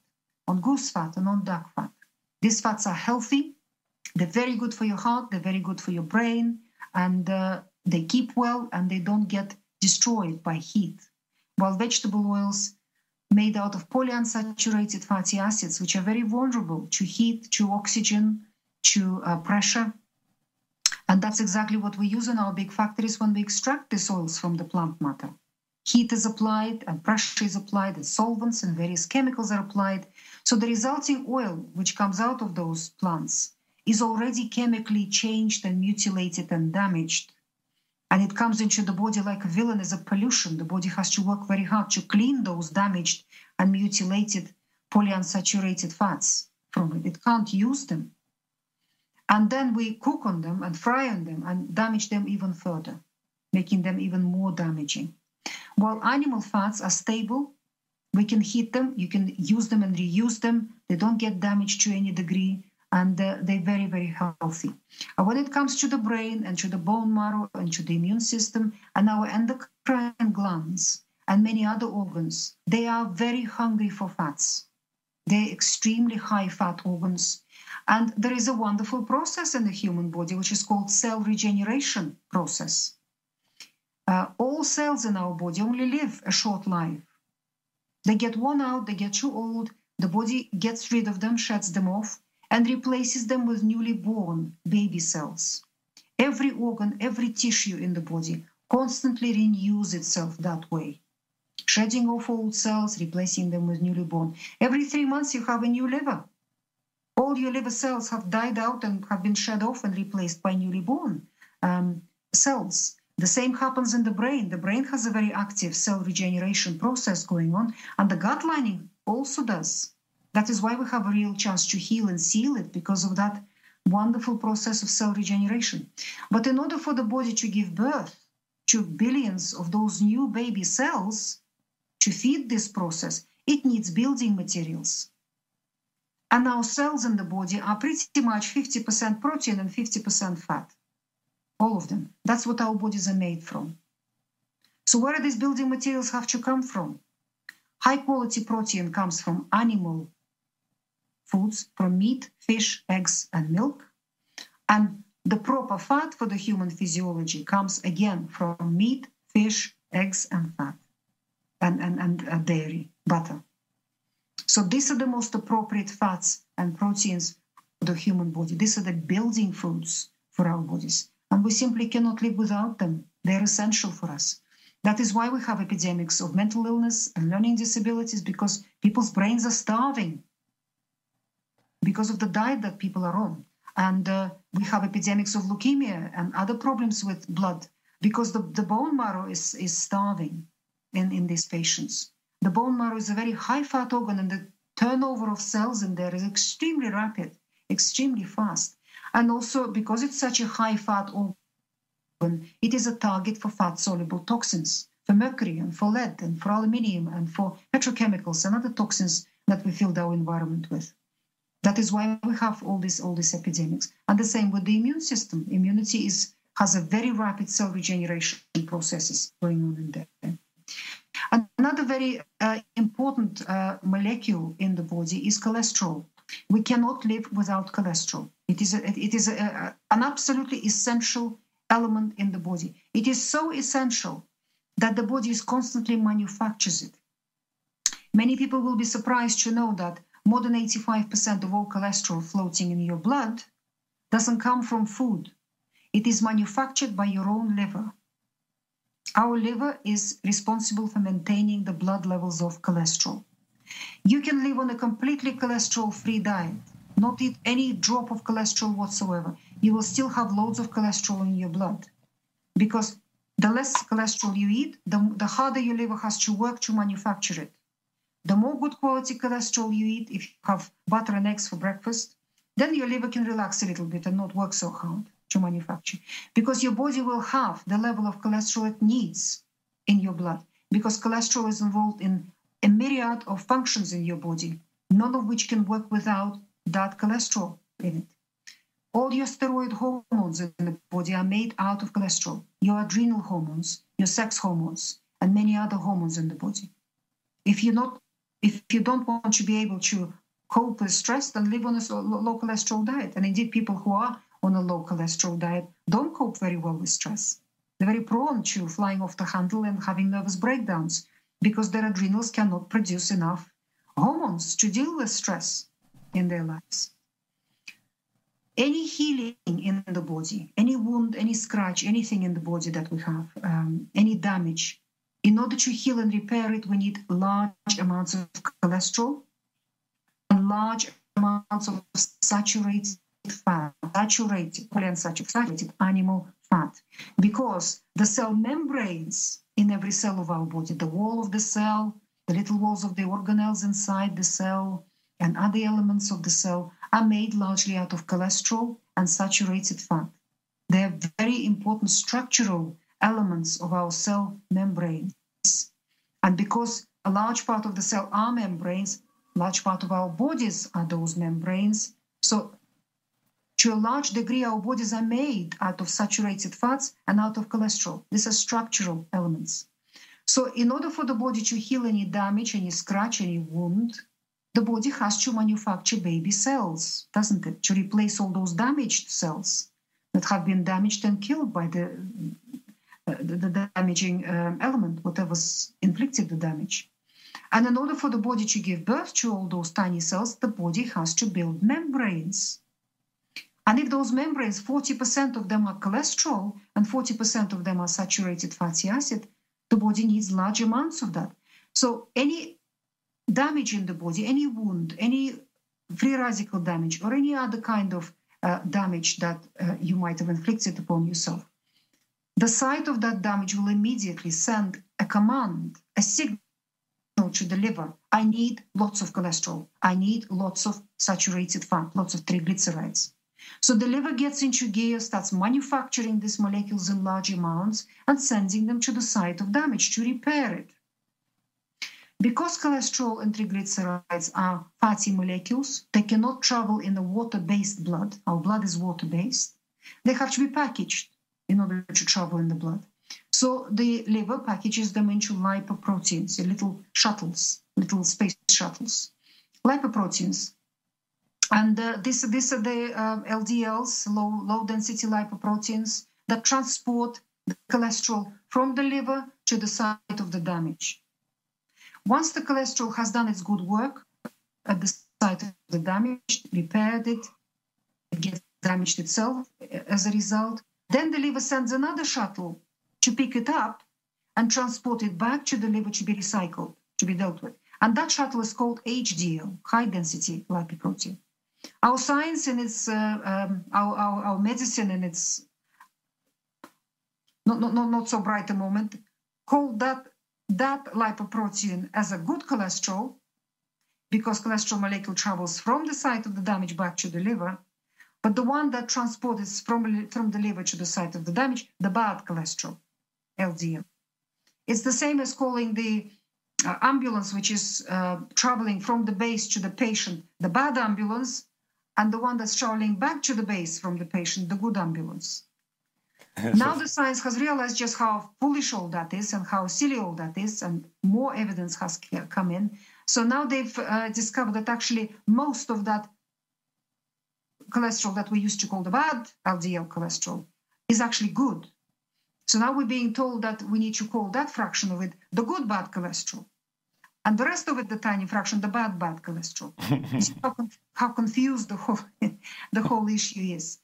on goose fat, and on duck fat. These fats are healthy, they're very good for your heart, they're very good for your brain, and uh, they keep well and they don't get destroyed by heat. While vegetable oils made out of polyunsaturated fatty acids, which are very vulnerable to heat, to oxygen, to uh, pressure, and that's exactly what we use in our big factories when we extract these oils from the plant matter. Heat is applied and pressure is applied and solvents and various chemicals are applied. So the resulting oil which comes out of those plants is already chemically changed and mutilated and damaged. And it comes into the body like a villain as a pollution. The body has to work very hard to clean those damaged and mutilated polyunsaturated fats from it. It can't use them and then we cook on them and fry on them and damage them even further, making them even more damaging. While animal fats are stable, we can heat them, you can use them and reuse them, they don't get damaged to any degree, and uh, they're very, very healthy. And when it comes to the brain and to the bone marrow and to the immune system and our endocrine glands and many other organs, they are very hungry for fats. They're extremely high fat organs and there is a wonderful process in the human body, which is called cell regeneration process. Uh, all cells in our body only live a short life. They get worn out, they get too old, the body gets rid of them, shuts them off, and replaces them with newly born baby cells. Every organ, every tissue in the body constantly renews itself that way. Shedding off old cells, replacing them with newly born. Every three months, you have a new liver. All your liver cells have died out and have been shed off and replaced by newly born um, cells. The same happens in the brain. The brain has a very active cell regeneration process going on, and the gut lining also does. That is why we have a real chance to heal and seal it because of that wonderful process of cell regeneration. But in order for the body to give birth to billions of those new baby cells, to feed this process, it needs building materials. And our cells in the body are pretty much 50% protein and 50% fat. All of them. That's what our bodies are made from. So, where do these building materials have to come from? High quality protein comes from animal foods, from meat, fish, eggs, and milk. And the proper fat for the human physiology comes again from meat, fish, eggs, and fat, and, and, and uh, dairy, butter. So these are the most appropriate fats and proteins for the human body. These are the building foods for our bodies. And we simply cannot live without them. They're essential for us. That is why we have epidemics of mental illness and learning disabilities because people's brains are starving because of the diet that people are on. And uh, we have epidemics of leukemia and other problems with blood because the, the bone marrow is, is starving in, in these patients. The bone marrow is a very high fat organ, and the turnover of cells in there is extremely rapid, extremely fast. And also, because it's such a high fat organ, it is a target for fat soluble toxins, for mercury and for lead and for aluminium and for petrochemicals and other toxins that we filled our environment with. That is why we have all these all these epidemics. And the same with the immune system. Immunity is has a very rapid cell regeneration processes going on in there. Another very uh, important uh, molecule in the body is cholesterol. We cannot live without cholesterol. It is a, it is a, an absolutely essential element in the body. It is so essential that the body is constantly manufactures it. Many people will be surprised to know that more than 85% of all cholesterol floating in your blood doesn't come from food. It is manufactured by your own liver. Our liver is responsible for maintaining the blood levels of cholesterol. You can live on a completely cholesterol free diet, not eat any drop of cholesterol whatsoever. You will still have loads of cholesterol in your blood because the less cholesterol you eat, the, the harder your liver has to work to manufacture it. The more good quality cholesterol you eat, if you have butter and eggs for breakfast, then your liver can relax a little bit and not work so hard to manufacture. Because your body will have the level of cholesterol it needs in your blood. Because cholesterol is involved in a myriad of functions in your body, none of which can work without that cholesterol in it. All your steroid hormones in the body are made out of cholesterol. Your adrenal hormones, your sex hormones, and many other hormones in the body. If you're not if you don't want to be able to cope with stress, then live on a low cholesterol diet. And indeed, people who are on a low cholesterol diet don't cope very well with stress. They're very prone to flying off the handle and having nervous breakdowns because their adrenals cannot produce enough hormones to deal with stress in their lives. Any healing in the body, any wound, any scratch, anything in the body that we have, um, any damage, in order to heal and repair it, we need large amounts of cholesterol and large amounts of saturated fat, saturated, polyunsaturated animal fat, because the cell membranes in every cell of our body, the wall of the cell, the little walls of the organelles inside the cell, and other elements of the cell are made largely out of cholesterol and saturated fat. They are very important structural elements of our cell membranes. And because a large part of the cell are membranes, large part of our bodies are those membranes. So to a large degree, our bodies are made out of saturated fats and out of cholesterol. These are structural elements. So, in order for the body to heal any damage, any scratch, any wound, the body has to manufacture baby cells, doesn't it? To replace all those damaged cells that have been damaged and killed by the the, the damaging um, element, whatever's inflicted the damage. And in order for the body to give birth to all those tiny cells, the body has to build membranes. And if those membranes, 40% of them are cholesterol and 40% of them are saturated fatty acid, the body needs large amounts of that. So any damage in the body, any wound, any free radical damage, or any other kind of uh, damage that uh, you might have inflicted upon yourself, the site of that damage will immediately send a command, a signal to the liver. I need lots of cholesterol. I need lots of saturated fat, lots of triglycerides. So the liver gets into gear, starts manufacturing these molecules in large amounts and sending them to the site of damage to repair it. Because cholesterol and triglycerides are fatty molecules, they cannot travel in a water based blood. Our blood is water based. They have to be packaged in order to travel in the blood. So the liver packages them into lipoproteins, little shuttles, little space shuttles. Lipoproteins. And uh, this, these are the uh, LDLs, low, low density lipoproteins, that transport the cholesterol from the liver to the site of the damage. Once the cholesterol has done its good work at the site of the damage, repaired it, it gets damaged itself as a result, then the liver sends another shuttle to pick it up and transport it back to the liver to be recycled, to be dealt with. And that shuttle is called HDL, high density lipoprotein. Our science and its, uh, um, our, our, our, medicine and its not, not, not, not so bright a moment, call that, that lipoprotein as a good cholesterol because cholesterol molecule travels from the site of the damage back to the liver but the one that transports from, from the liver to the site of the damage, the bad cholesterol, LDL. It's the same as calling the uh, ambulance, which is uh, traveling from the base to the patient, the bad ambulance, and the one that's traveling back to the base from the patient, the good ambulance. now the science has realized just how foolish all that is and how silly all that is, and more evidence has come in. So now they've uh, discovered that actually most of that cholesterol that we used to call the bad LDL cholesterol is actually good. So now we're being told that we need to call that fraction of it the good bad cholesterol. And the rest of it, the tiny fraction, the bad bad cholesterol. how, how confused the whole, the whole issue is.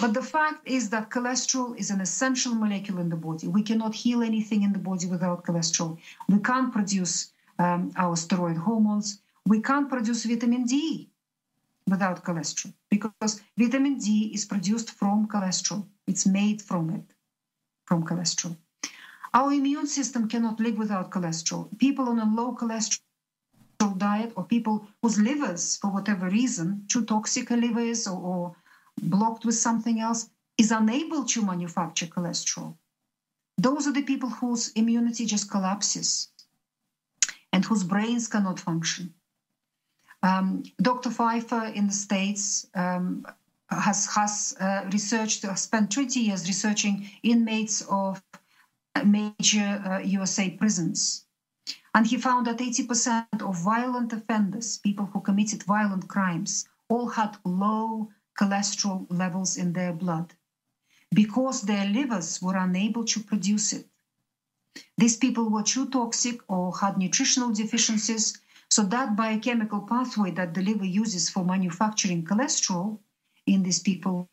But the fact is that cholesterol is an essential molecule in the body. We cannot heal anything in the body without cholesterol. We can't produce um, our steroid hormones. We can't produce vitamin D without cholesterol because vitamin D is produced from cholesterol. It's made from it, from cholesterol. Our immune system cannot live without cholesterol. People on a low cholesterol diet or people whose livers, for whatever reason, too toxic a liver or, or blocked with something else, is unable to manufacture cholesterol. Those are the people whose immunity just collapses and whose brains cannot function. Um, Dr. Pfeiffer in the States um, has, has uh, researched, uh, spent 20 years researching inmates of major uh, USA prisons. And he found that 80% of violent offenders, people who committed violent crimes, all had low cholesterol levels in their blood because their livers were unable to produce it. These people were too toxic or had nutritional deficiencies so that biochemical pathway that the liver uses for manufacturing cholesterol in these people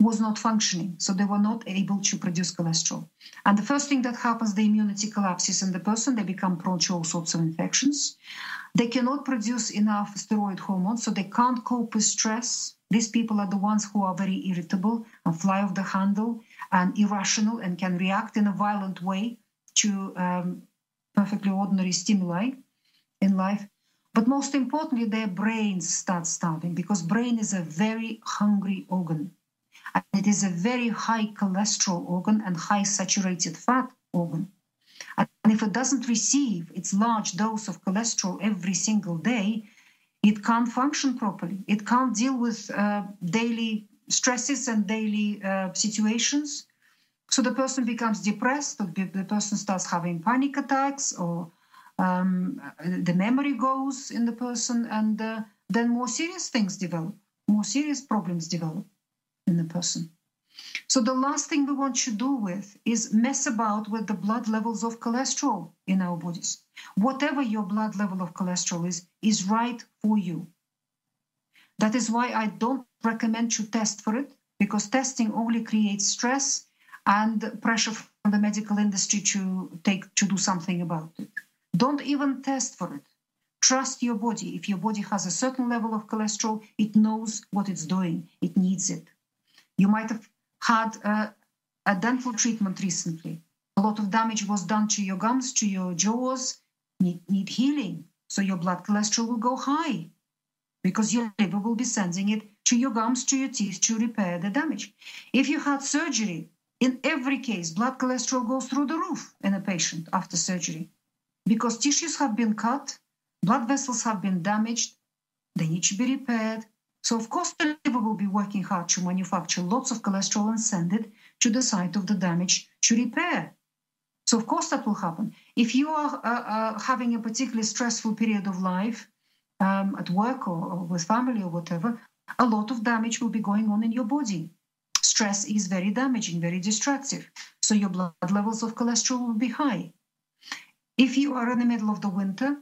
was not functioning. So they were not able to produce cholesterol. And the first thing that happens, the immunity collapses in the person. They become prone to all sorts of infections. They cannot produce enough steroid hormones, so they can't cope with stress. These people are the ones who are very irritable and fly off the handle and irrational and can react in a violent way to um, perfectly ordinary stimuli in life. But most importantly, their brains start starving because brain is a very hungry organ. And it is a very high cholesterol organ and high saturated fat organ. And if it doesn't receive its large dose of cholesterol every single day, it can't function properly. It can't deal with uh, daily stresses and daily uh, situations. So the person becomes depressed, the person starts having panic attacks or um, the memory goes in the person, and uh, then more serious things develop, more serious problems develop in the person. So the last thing we want to do with is mess about with the blood levels of cholesterol in our bodies. Whatever your blood level of cholesterol is, is right for you. That is why I don't recommend you test for it because testing only creates stress and pressure from the medical industry to take to do something about it. Don't even test for it. Trust your body. If your body has a certain level of cholesterol, it knows what it's doing. It needs it. You might have had a, a dental treatment recently. A lot of damage was done to your gums, to your jaws, need, need healing. So your blood cholesterol will go high because your liver will be sending it to your gums, to your teeth to repair the damage. If you had surgery, in every case, blood cholesterol goes through the roof in a patient after surgery because tissues have been cut, blood vessels have been damaged, they need to be repaired. So, of course, the liver will be working hard to manufacture lots of cholesterol and send it to the site of the damage to repair. So, of course, that will happen. If you are uh, uh, having a particularly stressful period of life um, at work or, or with family or whatever, a lot of damage will be going on in your body. Stress is very damaging, very destructive. So, your blood levels of cholesterol will be high. If you are in the middle of the winter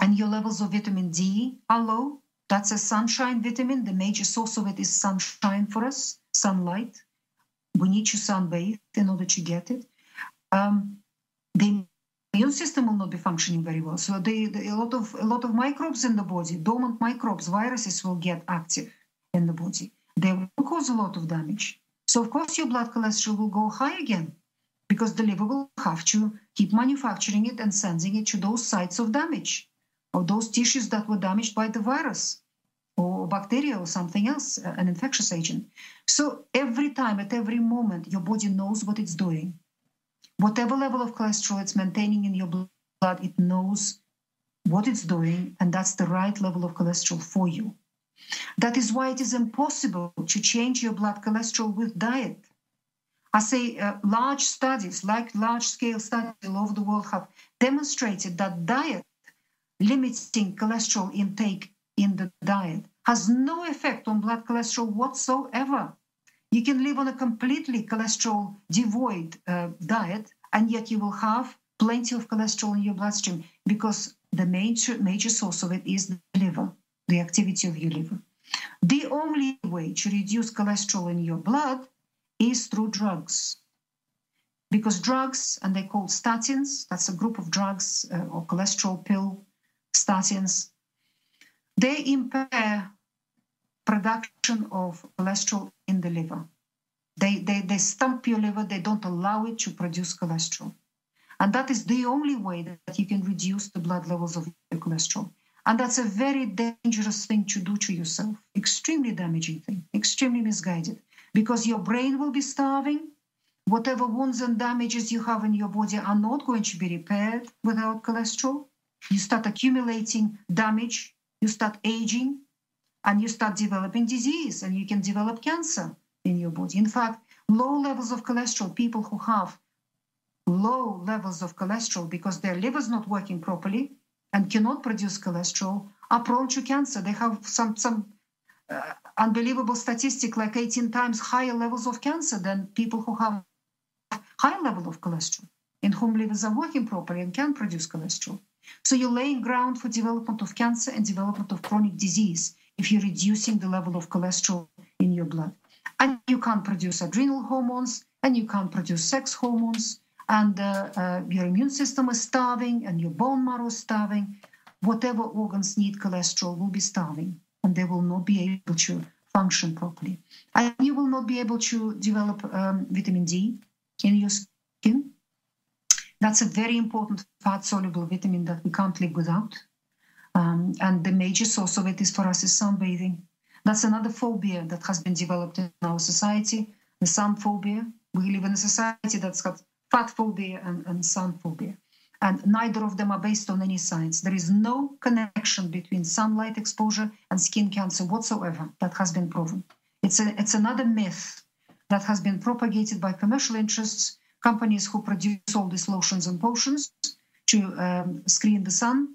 and your levels of vitamin D are low, that's a sunshine vitamin. The major source of it is sunshine for us, sunlight. We need to sunbathe in order to get it. Um, the immune system will not be functioning very well. So the, the, a lot of a lot of microbes in the body, dormant microbes, viruses will get active in the body. They will cause a lot of damage. So of course your blood cholesterol will go high again because the liver will have to keep manufacturing it and sending it to those sites of damage or those tissues that were damaged by the virus or bacteria or something else, uh, an infectious agent. So every time, at every moment, your body knows what it's doing. Whatever level of cholesterol it's maintaining in your blood, it knows what it's doing, and that's the right level of cholesterol for you. That is why it is impossible to change your blood cholesterol with diet. I say uh, large studies, like large scale studies all over the world, have demonstrated that diet limiting cholesterol intake in the diet has no effect on blood cholesterol whatsoever. You can live on a completely cholesterol devoid uh, diet, and yet you will have plenty of cholesterol in your bloodstream because the major, major source of it is the liver, the activity of your liver. The only way to reduce cholesterol in your blood is through drugs. Because drugs, and they call statins, that's a group of drugs uh, or cholesterol pill statins, they impair production of cholesterol in the liver. They, they, they stump your liver, they don't allow it to produce cholesterol. And that is the only way that you can reduce the blood levels of your cholesterol. And that's a very dangerous thing to do to yourself, extremely damaging thing, extremely misguided, because your brain will be starving. Whatever wounds and damages you have in your body are not going to be repaired without cholesterol. You start accumulating damage, you start aging, and you start developing disease, and you can develop cancer in your body. In fact, low levels of cholesterol, people who have low levels of cholesterol because their liver is not working properly and cannot produce cholesterol are prone to cancer. They have some some uh, unbelievable statistic like 18 times higher levels of cancer than people who have high level of cholesterol in whom livers are working properly and can produce cholesterol. So you're laying ground for development of cancer and development of chronic disease if you're reducing the level of cholesterol in your blood. And you can't produce adrenal hormones and you can't produce sex hormones and uh, uh, your immune system is starving and your bone marrow is starving. Whatever organs need cholesterol will be starving and they will not be able to function properly. And you will not be able to develop um, vitamin D in your skin. That's a very important fat soluble vitamin that we can't live without. Um, and the major source of it is for us is sunbathing. That's another phobia that has been developed in our society, the sun phobia. We live in a society that's got fat phobia and, and sun phobia. And neither of them are based on any science. There is no connection between sunlight exposure and skin cancer whatsoever that has been proven. It's, a, it's another myth that has been propagated by commercial interests, companies who produce all these lotions and potions to um, screen the sun.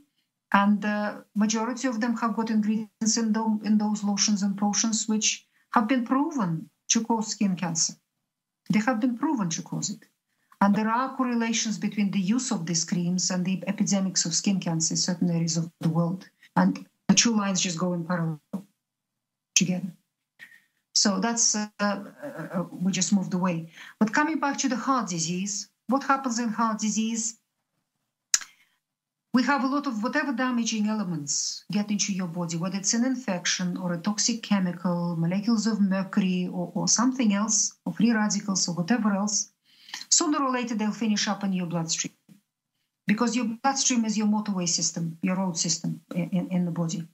And the majority of them have got ingredients in, the, in those lotions and potions which have been proven to cause skin cancer. They have been proven to cause it. And there are correlations between the use of these creams and the epidemics of skin cancer in certain areas of the world. And the two lines just go in parallel together. So that's, uh, uh, uh, we just moved away. But coming back to the heart disease, what happens in heart disease? We have a lot of whatever damaging elements get into your body, whether it's an infection or a toxic chemical, molecules of mercury or, or something else, or free radicals or whatever else. Sooner or later, they'll finish up in your bloodstream because your bloodstream is your motorway system, your road system in, in the body.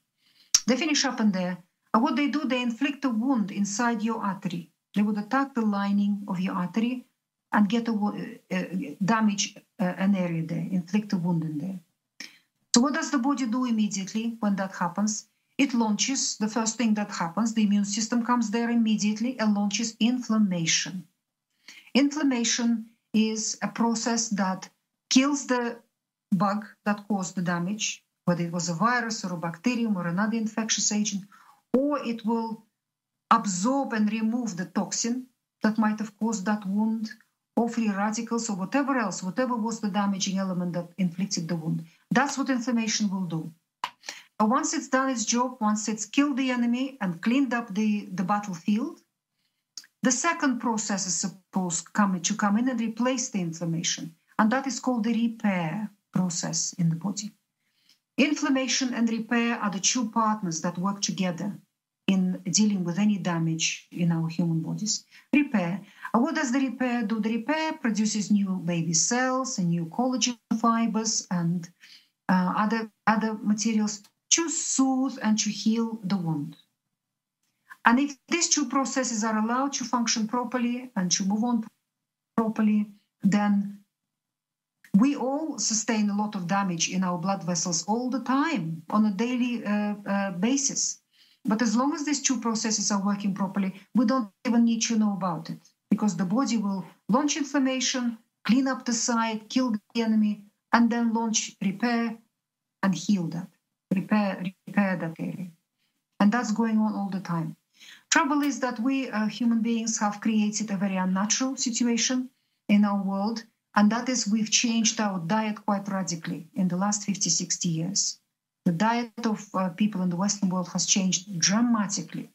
They finish up in there. And what they do, they inflict a wound inside your artery. They would attack the lining of your artery and get a uh, damage uh, an area there, inflict a wound in there. So what does the body do immediately when that happens? It launches the first thing that happens. The immune system comes there immediately and launches inflammation. Inflammation is a process that kills the bug that caused the damage, whether it was a virus or a bacterium or another infectious agent, or it will absorb and remove the toxin that might have caused that wound, or free radicals, or whatever else, whatever was the damaging element that inflicted the wound. That's what inflammation will do. But once it's done its job, once it's killed the enemy and cleaned up the, the battlefield, the second process is supposed come, to come in and replace the inflammation, and that is called the repair process in the body. Inflammation and repair are the two partners that work together in dealing with any damage in our human bodies. Repair. And what does the repair do? The repair produces new baby cells and new collagen fibers and uh, other, other materials to soothe and to heal the wound. And if these two processes are allowed to function properly and to move on properly, then we all sustain a lot of damage in our blood vessels all the time on a daily uh, uh, basis. But as long as these two processes are working properly, we don't even need to know about it because the body will launch inflammation, clean up the site, kill the enemy, and then launch repair and heal that, repair, repair that area. And that's going on all the time. Trouble is that we uh, human beings have created a very unnatural situation in our world and that is we've changed our diet quite radically in the last 50, 60 years. The diet of uh, people in the Western world has changed dramatically.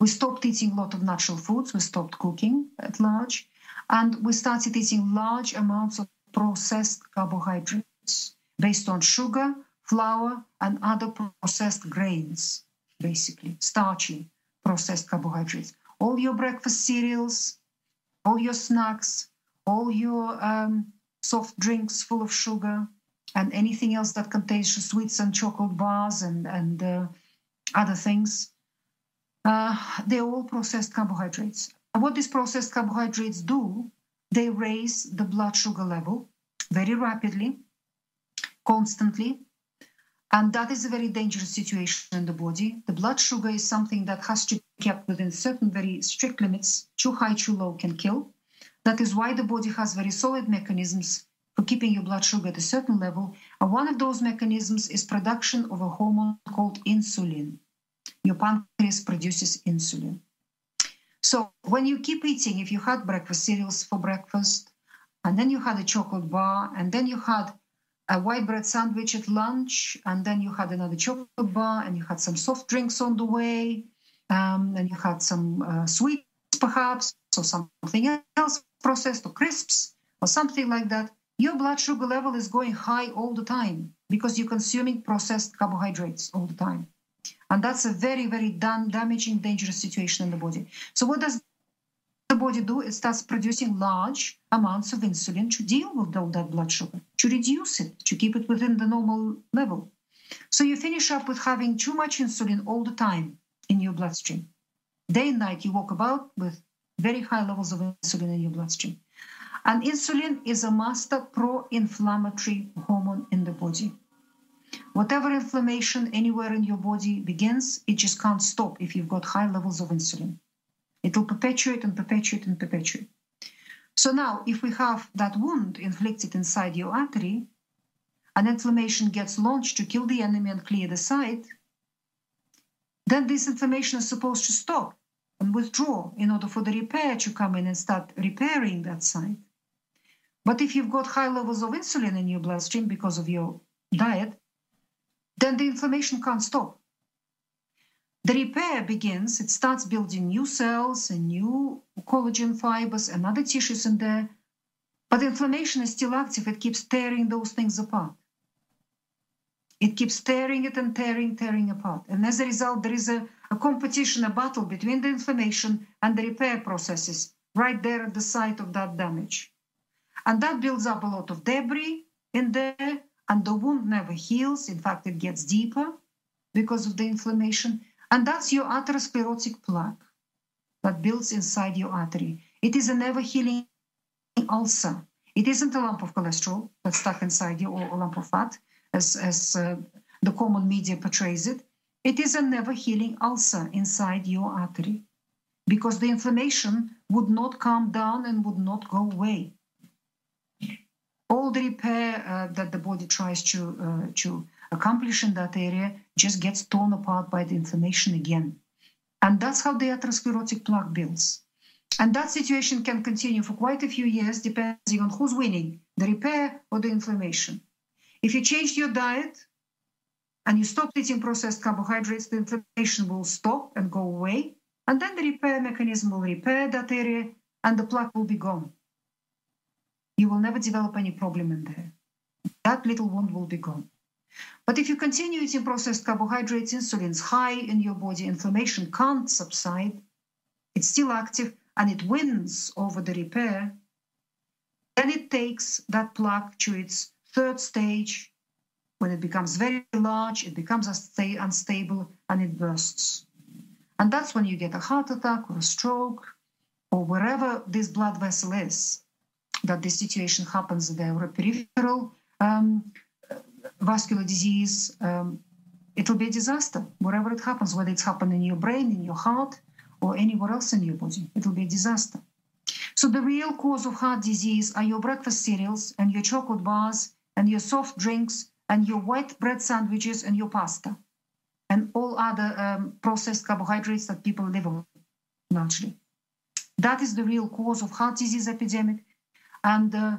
We stopped eating a lot of natural foods, we stopped cooking at large, and we started eating large amounts of processed carbohydrates based on sugar, flour, and other processed grains, basically, starchy processed carbohydrates. All your breakfast cereals, all your snacks, all your um, soft drinks full of sugar and anything else that contains sweets and chocolate bars and, and uh, other things, uh, they're all processed carbohydrates. And what these processed carbohydrates do, they raise the blood sugar level very rapidly, constantly. And that is a very dangerous situation in the body. The blood sugar is something that has to be kept within certain very strict limits. Too high, too low can kill. That is why the body has very solid mechanisms for keeping your blood sugar at a certain level. And one of those mechanisms is production of a hormone called insulin. Your pancreas produces insulin. So when you keep eating, if you had breakfast cereals for breakfast, and then you had a chocolate bar, and then you had a white bread sandwich at lunch, and then you had another chocolate bar, and you had some soft drinks on the way, um, and you had some uh, sweets perhaps, or something else processed or crisps or something like that, your blood sugar level is going high all the time because you're consuming processed carbohydrates all the time. And that's a very, very dam- damaging, dangerous situation in the body. So, what does body do? It starts producing large amounts of insulin to deal with all that blood sugar, to reduce it, to keep it within the normal level. So, you finish up with having too much insulin all the time in your bloodstream. Day and night, you walk about with very high levels of insulin in your bloodstream. And insulin is a master pro inflammatory hormone in the body. Whatever inflammation anywhere in your body begins, it just can't stop if you've got high levels of insulin. It will perpetuate and perpetuate and perpetuate. So now, if we have that wound inflicted inside your artery, an inflammation gets launched to kill the enemy and clear the site, then this inflammation is supposed to stop and withdraw in order for the repair to come in and start repairing that site. But if you've got high levels of insulin in your bloodstream because of your diet, then the inflammation can't stop. The repair begins, it starts building new cells and new collagen fibers and other tissues in there. But inflammation is still active, it keeps tearing those things apart. It keeps tearing it and tearing, tearing apart. And as a result, there is a, a competition, a battle between the inflammation and the repair processes right there at the site of that damage. And that builds up a lot of debris in there, and the wound never heals. In fact, it gets deeper because of the inflammation. And that's your atherosclerotic plaque that builds inside your artery. It is a never healing ulcer. It isn't a lump of cholesterol that's stuck inside you or a lump of fat, as, as uh, the common media portrays it. It is a never healing ulcer inside your artery because the inflammation would not calm down and would not go away. All the repair uh, that the body tries to, uh, to accomplish in that area just gets torn apart by the inflammation again. And that's how the atherosclerotic plaque builds. And that situation can continue for quite a few years, depending on who's winning the repair or the inflammation. If you changed your diet and you stopped eating processed carbohydrates, the inflammation will stop and go away. And then the repair mechanism will repair that area and the plaque will be gone. You will never develop any problem in there. That little wound will be gone. But if you continue eating processed carbohydrates, insulin's high in your body, inflammation can't subside, it's still active and it wins over the repair, then it takes that plaque to its third stage. When it becomes very large, it becomes unstable and it bursts. And that's when you get a heart attack or a stroke or wherever this blood vessel is that this situation happens or a peripheral um, vascular disease. Um, it'll be a disaster wherever it happens, whether it's happening in your brain, in your heart, or anywhere else in your body. It'll be a disaster. So the real cause of heart disease are your breakfast cereals and your chocolate bars and your soft drinks and your white bread sandwiches and your pasta and all other um, processed carbohydrates that people live on largely. That is the real cause of heart disease epidemic. And uh,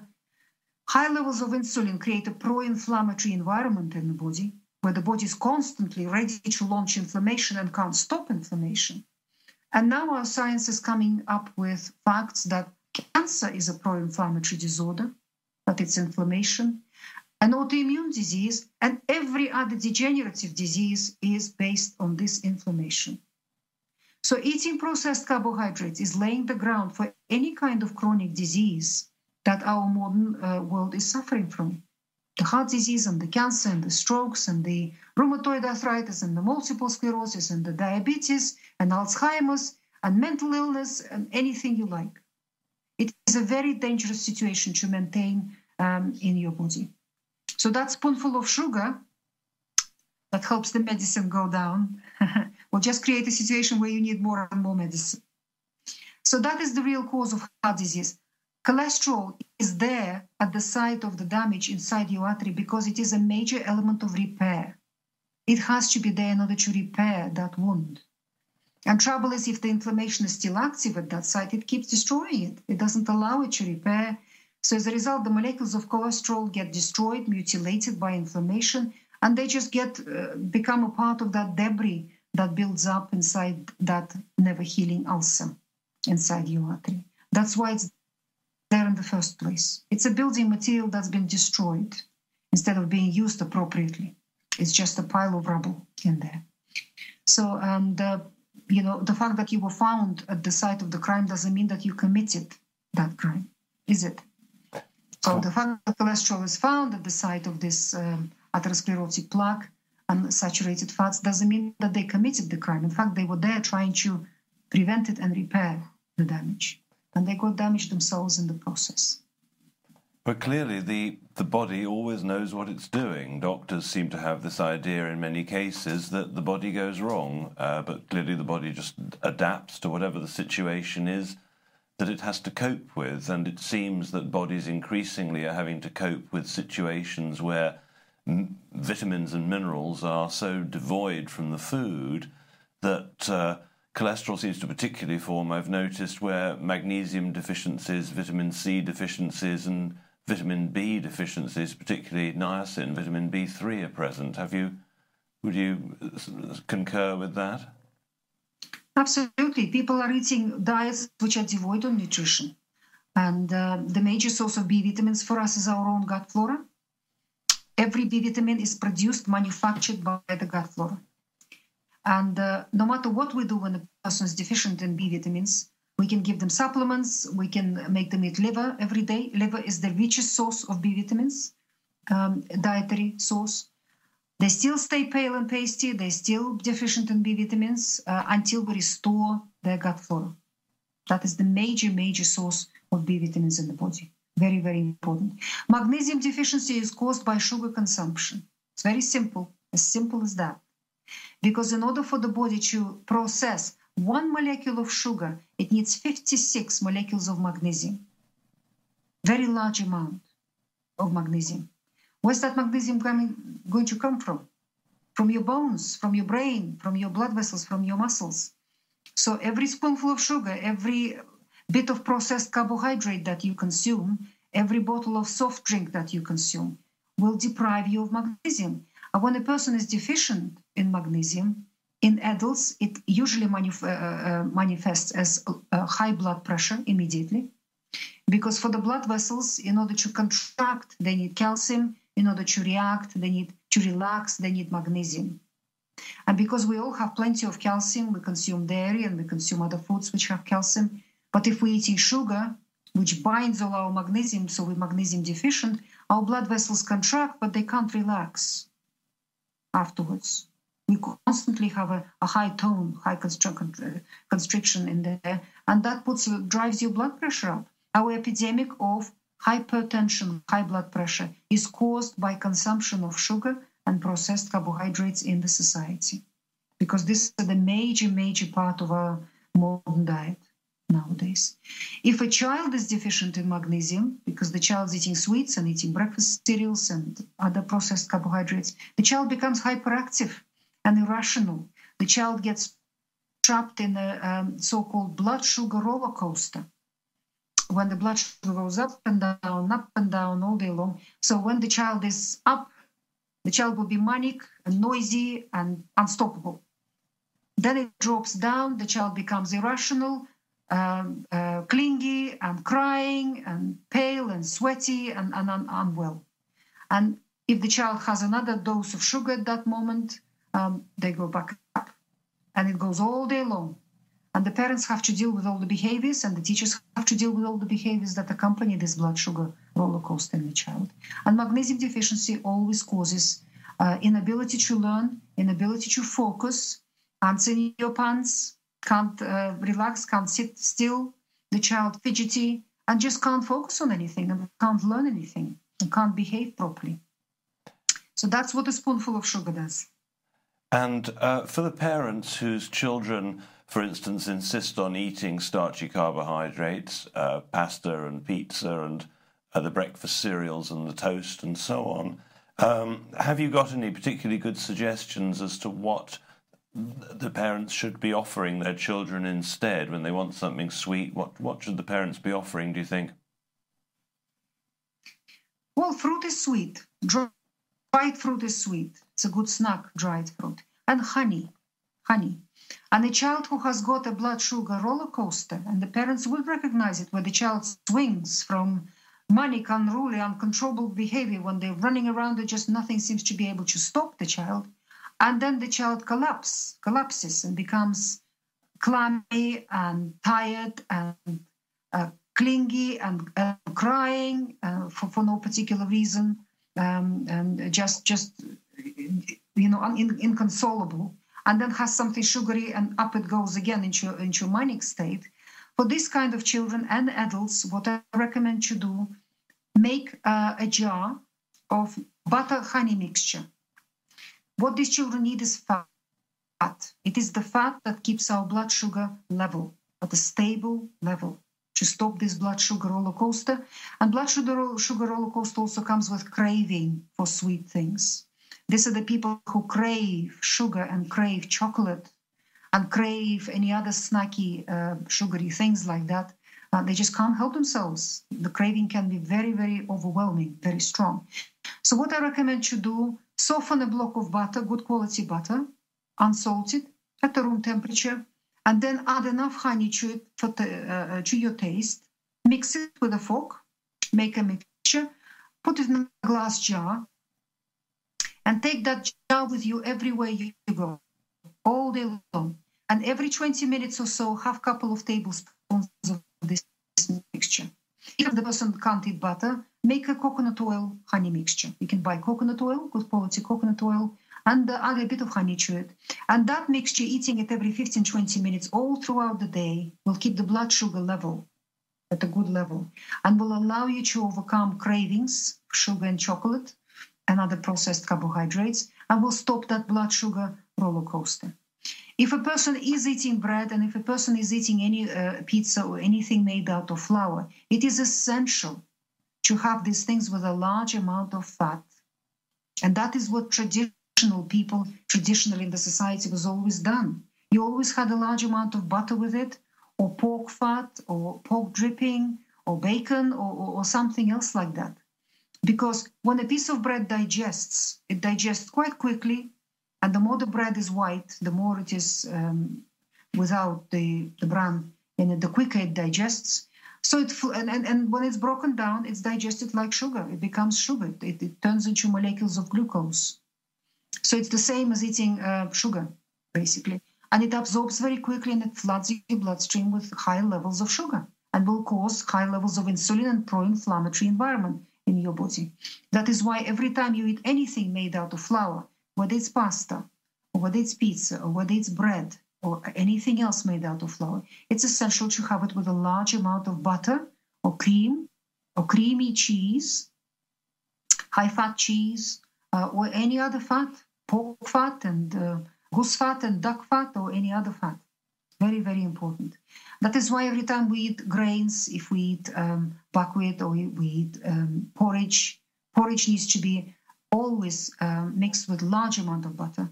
high levels of insulin create a pro-inflammatory environment in the body where the body is constantly ready to launch inflammation and can't stop inflammation. And now our science is coming up with facts that cancer is a pro-inflammatory disorder, that it's inflammation, an autoimmune disease, and every other degenerative disease is based on this inflammation. So, eating processed carbohydrates is laying the ground for any kind of chronic disease that our modern uh, world is suffering from. The heart disease and the cancer and the strokes and the rheumatoid arthritis and the multiple sclerosis and the diabetes and Alzheimer's and mental illness and anything you like. It is a very dangerous situation to maintain um, in your body. So that spoonful of sugar that helps the medicine go down will just create a situation where you need more and more medicine. So that is the real cause of heart disease. Cholesterol is there at the site of the damage inside your artery because it is a major element of repair. It has to be there in order to repair that wound. And trouble is, if the inflammation is still active at that site, it keeps destroying it. It doesn't allow it to repair. So as a result, the molecules of cholesterol get destroyed, mutilated by inflammation, and they just get uh, become a part of that debris that builds up inside that never healing ulcer inside your artery. That's why it's there in the first place. It's a building material that's been destroyed instead of being used appropriately. It's just a pile of rubble in there. So, and uh, you know, the fact that you were found at the site of the crime doesn't mean that you committed that crime, is it? So the fact that cholesterol is found at the site of this um, atherosclerotic plaque and saturated fats doesn't mean that they committed the crime. In fact, they were there trying to prevent it and repair the damage and they got damaged themselves in the process. But clearly, the, the body always knows what it's doing. Doctors seem to have this idea in many cases that the body goes wrong, uh, but clearly the body just adapts to whatever the situation is that it has to cope with. And it seems that bodies increasingly are having to cope with situations where m- vitamins and minerals are so devoid from the food that. Uh, cholesterol seems to particularly form, I've noticed, where magnesium deficiencies, vitamin C deficiencies, and vitamin B deficiencies, particularly niacin, vitamin B3, are present. Have you? Would you concur with that? Absolutely. People are eating diets which are devoid of nutrition. And uh, the major source of B vitamins for us is our own gut flora. Every B vitamin is produced, manufactured by the gut flora. And uh, no matter what we do when a person is deficient in B vitamins, we can give them supplements, we can make them eat liver every day. Liver is the richest source of B vitamins, um, dietary source. They still stay pale and pasty, they're still deficient in B vitamins uh, until we restore their gut flora. That is the major, major source of B vitamins in the body. Very, very important. Magnesium deficiency is caused by sugar consumption. It's very simple, as simple as that. Because in order for the body to process one molecule of sugar, it needs 56 molecules of magnesium. Very large amount of magnesium. Where's that magnesium coming, going to come from? From your bones, from your brain, from your blood vessels, from your muscles. So every spoonful of sugar, every bit of processed carbohydrate that you consume, every bottle of soft drink that you consume will deprive you of magnesium. And when a person is deficient in magnesium, in adults, it usually manif- uh, uh, manifests as uh, high blood pressure immediately. Because for the blood vessels, in order to contract, they need calcium. In order to react, they need to relax, they need magnesium. And because we all have plenty of calcium, we consume dairy and we consume other foods which have calcium. But if we're eating sugar, which binds all our magnesium, so we're magnesium deficient, our blood vessels contract, but they can't relax afterwards. We constantly have a, a high tone, high constriction in there, and that puts drives your blood pressure up. Our epidemic of hypertension, high blood pressure, is caused by consumption of sugar and processed carbohydrates in the society, because this is the major, major part of our modern diet nowadays. If a child is deficient in magnesium, because the child is eating sweets and eating breakfast cereals and other processed carbohydrates, the child becomes hyperactive and irrational. The child gets trapped in a um, so called blood sugar roller coaster. When the blood sugar goes up and down, up and down all day long. So when the child is up, the child will be manic and noisy and unstoppable. Then it drops down, the child becomes irrational, um, uh, clingy and crying and pale and sweaty and, and un- unwell. And if the child has another dose of sugar at that moment, um, they go back up. And it goes all day long. And the parents have to deal with all the behaviors, and the teachers have to deal with all the behaviors that accompany this blood sugar roller coaster in the child. And magnesium deficiency always causes uh, inability to learn, inability to focus, ants in your pants, can't uh, relax, can't sit still, the child fidgety, and just can't focus on anything and can't learn anything and can't behave properly. So that's what a spoonful of sugar does. And uh, for the parents whose children, for instance, insist on eating starchy carbohydrates, uh, pasta and pizza and uh, the breakfast cereals and the toast and so on, um, have you got any particularly good suggestions as to what the parents should be offering their children instead when they want something sweet? What what should the parents be offering? Do you think? Well, fruit is sweet. Dried fruit is sweet. It's a good snack, dried fruit. And honey, honey. And a child who has got a blood sugar roller coaster, and the parents will recognize it, where the child swings from manic, unruly, uncontrollable behavior when they're running around and just nothing seems to be able to stop the child and then the child collapses collapses and becomes clammy and tired and uh, clingy and uh, crying uh, for, for no particular reason. Um, and just just you know in, inconsolable. And then has something sugary and up it goes again into into manic state. For this kind of children and adults what i recommend you do make uh, a jar of butter honey mixture what these children need is fat. It is the fat that keeps our blood sugar level at a stable level to stop this blood sugar roller coaster. And blood sugar, sugar roller coaster also comes with craving for sweet things. These are the people who crave sugar and crave chocolate and crave any other snacky, uh, sugary things like that, uh, they just can't help themselves. The craving can be very, very overwhelming, very strong. So, what I recommend you do soften a block of butter, good quality butter, unsalted, at the room temperature, and then add enough honey to it for the, uh, to your taste. Mix it with a fork, make a mixture, put it in a glass jar, and take that jar with you everywhere you go, all day long. And every 20 minutes or so, have a couple of tablespoons of this mixture. If the person can't eat butter, make a coconut oil honey mixture. You can buy coconut oil, good quality coconut oil, and add a bit of honey to it. And that mixture, eating it every 15, 20 minutes all throughout the day, will keep the blood sugar level at a good level and will allow you to overcome cravings for sugar and chocolate and other processed carbohydrates and will stop that blood sugar roller coaster. If a person is eating bread and if a person is eating any uh, pizza or anything made out of flour, it is essential to have these things with a large amount of fat. And that is what traditional people, traditionally in the society, was always done. You always had a large amount of butter with it, or pork fat, or pork dripping, or bacon, or, or, or something else like that. Because when a piece of bread digests, it digests quite quickly, and the more the bread is white, the more it is um, without the, the bran in it, the quicker it digests. So it and, and, and when it's broken down, it's digested like sugar. It becomes sugar. It, it turns into molecules of glucose. So it's the same as eating uh, sugar, basically. And it absorbs very quickly and it floods your bloodstream with high levels of sugar and will cause high levels of insulin and pro-inflammatory environment in your body. That is why every time you eat anything made out of flour, whether it's pasta, or whether it's pizza, or whether it's bread, or anything else made out of flour, it's essential to have it with a large amount of butter or cream or creamy cheese, high fat cheese, uh, or any other fat, pork fat and uh, goose fat and duck fat, or any other fat. Very, very important. That is why every time we eat grains, if we eat um, buckwheat or we eat um, porridge, porridge needs to be always um, mixed with large amount of butter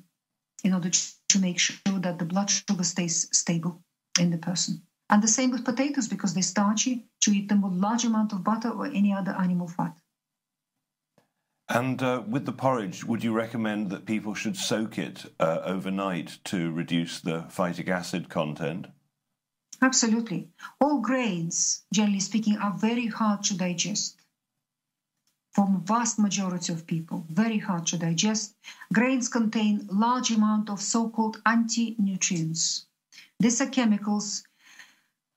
in order to make sure that the blood sugar stays stable in the person. And the same with potatoes because they're starchy, to eat them with large amount of butter or any other animal fat. And uh, with the porridge, would you recommend that people should soak it uh, overnight to reduce the phytic acid content? Absolutely. All grains, generally speaking, are very hard to digest for vast majority of people, very hard to digest. Grains contain large amount of so-called anti-nutrients. These are chemicals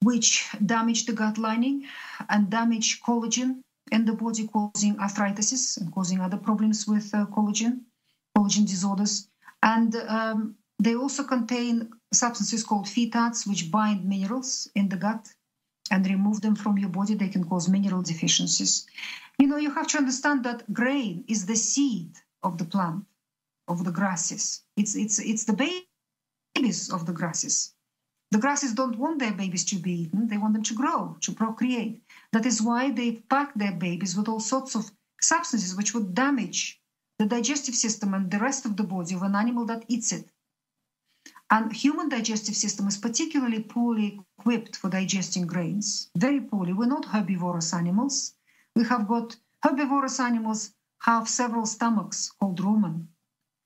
which damage the gut lining and damage collagen in the body, causing arthritis and causing other problems with uh, collagen, collagen disorders. And um, they also contain substances called phytates, which bind minerals in the gut and remove them from your body, they can cause mineral deficiencies. You know, you have to understand that grain is the seed of the plant, of the grasses. It's it's it's the babies of the grasses. The grasses don't want their babies to be eaten; they want them to grow, to procreate. That is why they pack their babies with all sorts of substances which would damage the digestive system and the rest of the body of an animal that eats it. And human digestive system is particularly poorly equipped for digesting grains, very poorly. We're not herbivorous animals. We have got herbivorous animals have several stomachs called rumen,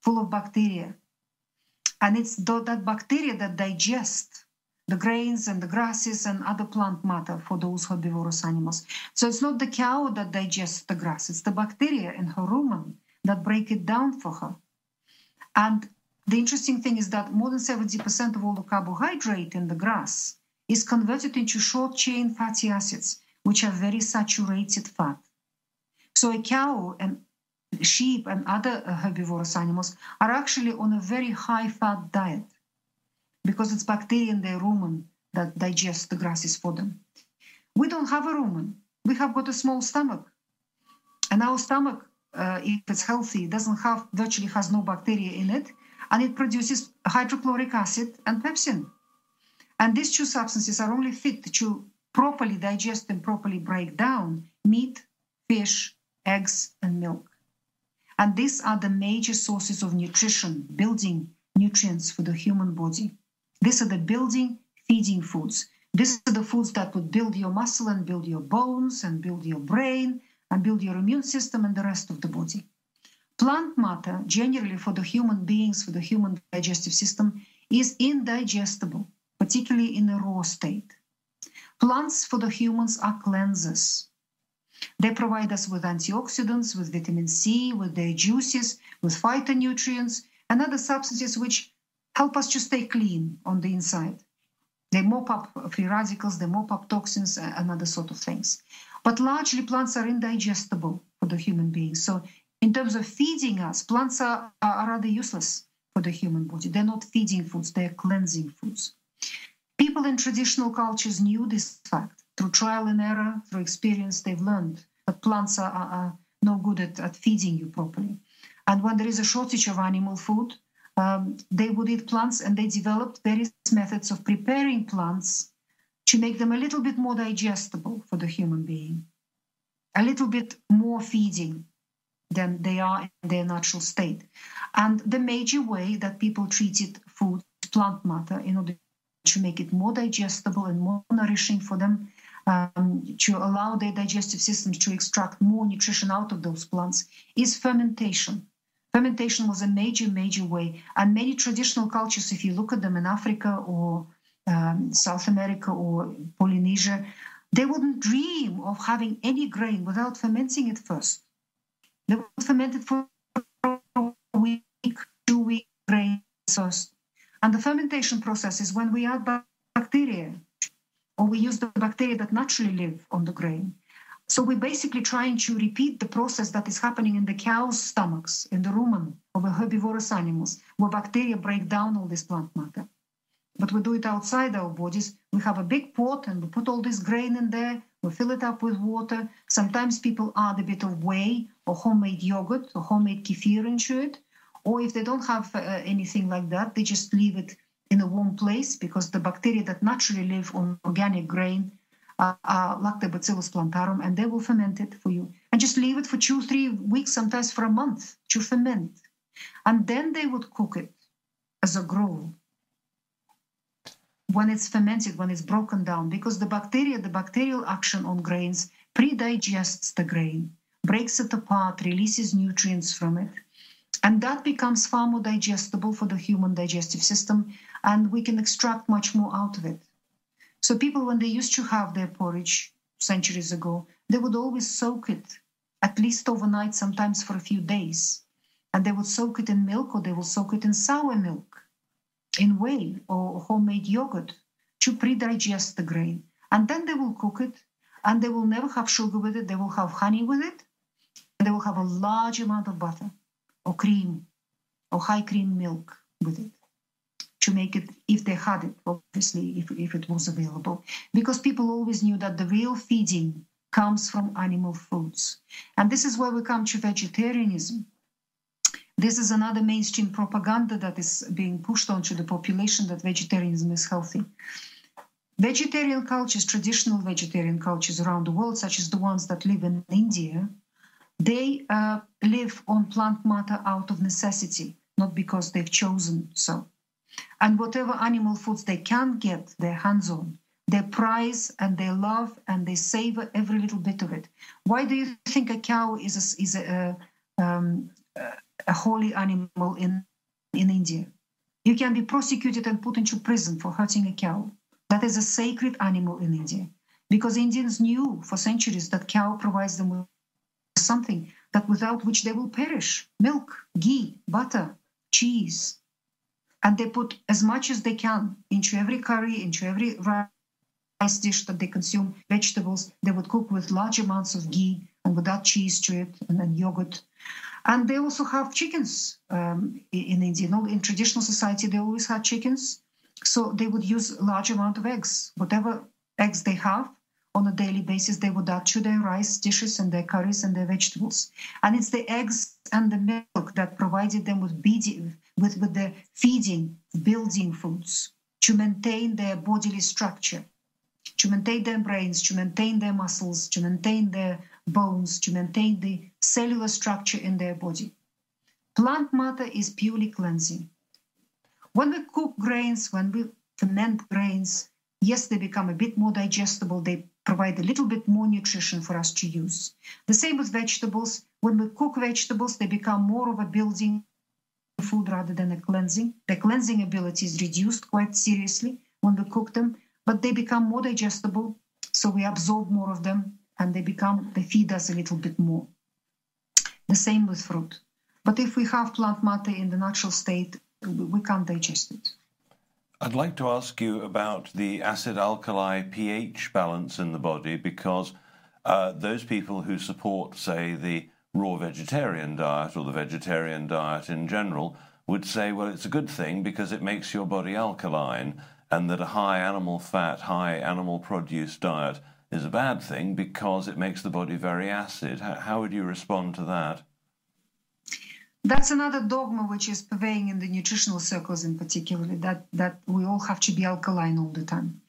full of bacteria. And it's that bacteria that digest the grains and the grasses and other plant matter for those herbivorous animals. So it's not the cow that digests the grass, it's the bacteria in her rumen that break it down for her. And the interesting thing is that more than 70% of all the carbohydrate in the grass is converted into short chain fatty acids, which are very saturated fat. So a cow and sheep and other herbivorous animals are actually on a very high fat diet because it's bacteria in their rumen that digest the grasses for them. We don't have a rumen. We have got a small stomach. And our stomach, uh, if it's healthy, doesn't have virtually has no bacteria in it and it produces hydrochloric acid and pepsin. And these two substances are only fit to properly digest and properly break down meat, fish, eggs, and milk. And these are the major sources of nutrition, building nutrients for the human body. These are the building, feeding foods. These are the foods that would build your muscle and build your bones and build your brain and build your immune system and the rest of the body. Plant matter, generally for the human beings, for the human digestive system, is indigestible, particularly in a raw state. Plants for the humans are cleansers. They provide us with antioxidants, with vitamin C, with their juices, with phytonutrients, and other substances which help us to stay clean on the inside. They mop up free radicals, they mop up toxins, uh, and other sort of things. But largely, plants are indigestible for the human being. So, in terms of feeding us, plants are, are rather useless for the human body. They're not feeding foods, they're cleansing foods. People in traditional cultures knew this fact. Through trial and error, through experience, they've learned that plants are, are, are no good at, at feeding you properly. And when there is a shortage of animal food, um, they would eat plants and they developed various methods of preparing plants to make them a little bit more digestible for the human being, a little bit more feeding than they are in their natural state. And the major way that people treated food, plant matter, in order to make it more digestible and more nourishing for them, um, to allow their digestive systems to extract more nutrition out of those plants, is fermentation. Fermentation was a major, major way. And many traditional cultures, if you look at them in Africa or um, South America or Polynesia, they wouldn't dream of having any grain without fermenting it first. They would ferment it for a week, two week grain first. And the fermentation process is when we add bacteria, or we use the bacteria that naturally live on the grain. So we're basically trying to repeat the process that is happening in the cow's stomachs, in the rumen of herbivorous animals, where bacteria break down all this plant matter. But we do it outside our bodies. We have a big pot and we put all this grain in there. We fill it up with water. Sometimes people add a bit of whey or homemade yogurt or homemade kefir into it. Or if they don't have uh, anything like that, they just leave it in a warm place because the bacteria that naturally live on organic grain uh, are Lactobacillus plantarum and they will ferment it for you. And just leave it for two, three weeks, sometimes for a month to ferment. And then they would cook it as a gruel when it's fermented, when it's broken down, because the bacteria, the bacterial action on grains pre-digests the grain, breaks it apart, releases nutrients from it, and that becomes far more digestible for the human digestive system, and we can extract much more out of it. So people, when they used to have their porridge centuries ago, they would always soak it at least overnight, sometimes for a few days. And they would soak it in milk or they will soak it in sour milk, in whey or homemade yogurt to pre-digest the grain. And then they will cook it and they will never have sugar with it. They will have honey with it. And they will have a large amount of butter or cream or high cream milk with it to make it if they had it obviously if, if it was available. Because people always knew that the real feeding comes from animal foods. And this is where we come to vegetarianism. This is another mainstream propaganda that is being pushed onto the population that vegetarianism is healthy. Vegetarian cultures traditional vegetarian cultures around the world such as the ones that live in india they uh, live on plant matter out of necessity, not because they've chosen so. And whatever animal foods they can get their hands on, they prize and they love and they savor every little bit of it. Why do you think a cow is a, is a, um, a holy animal in, in India? You can be prosecuted and put into prison for hurting a cow. That is a sacred animal in India because Indians knew for centuries that cow provides them with something that without which they will perish milk, ghee, butter, cheese. And they put as much as they can into every curry, into every rice dish that they consume, vegetables. They would cook with large amounts of ghee and with that cheese to it and then yogurt. And they also have chickens um, in India. You know, in traditional society, they always had chickens. So they would use large amount of eggs. Whatever eggs they have, on a daily basis, they would add to their rice dishes and their curries and their vegetables. And it's the eggs and the milk that provided them with, beading, with, with the feeding, building foods to maintain their bodily structure, to maintain their brains, to maintain their muscles, to maintain their bones, to maintain the cellular structure in their body. Plant matter is purely cleansing. When we cook grains, when we ferment grains. Yes, they become a bit more digestible. They provide a little bit more nutrition for us to use. The same with vegetables. When we cook vegetables, they become more of a building food rather than a cleansing. The cleansing ability is reduced quite seriously when we cook them, but they become more digestible, so we absorb more of them and they become they feed us a little bit more. The same with fruit. But if we have plant matter in the natural state, we can't digest it. I'd like to ask you about the acid alkali pH balance in the body because uh, those people who support, say, the raw vegetarian diet or the vegetarian diet in general would say, well, it's a good thing because it makes your body alkaline, and that a high animal fat, high animal produce diet is a bad thing because it makes the body very acid. How, how would you respond to that? That's another dogma which is pervading in the nutritional circles, in particular, that, that we all have to be alkaline all the time.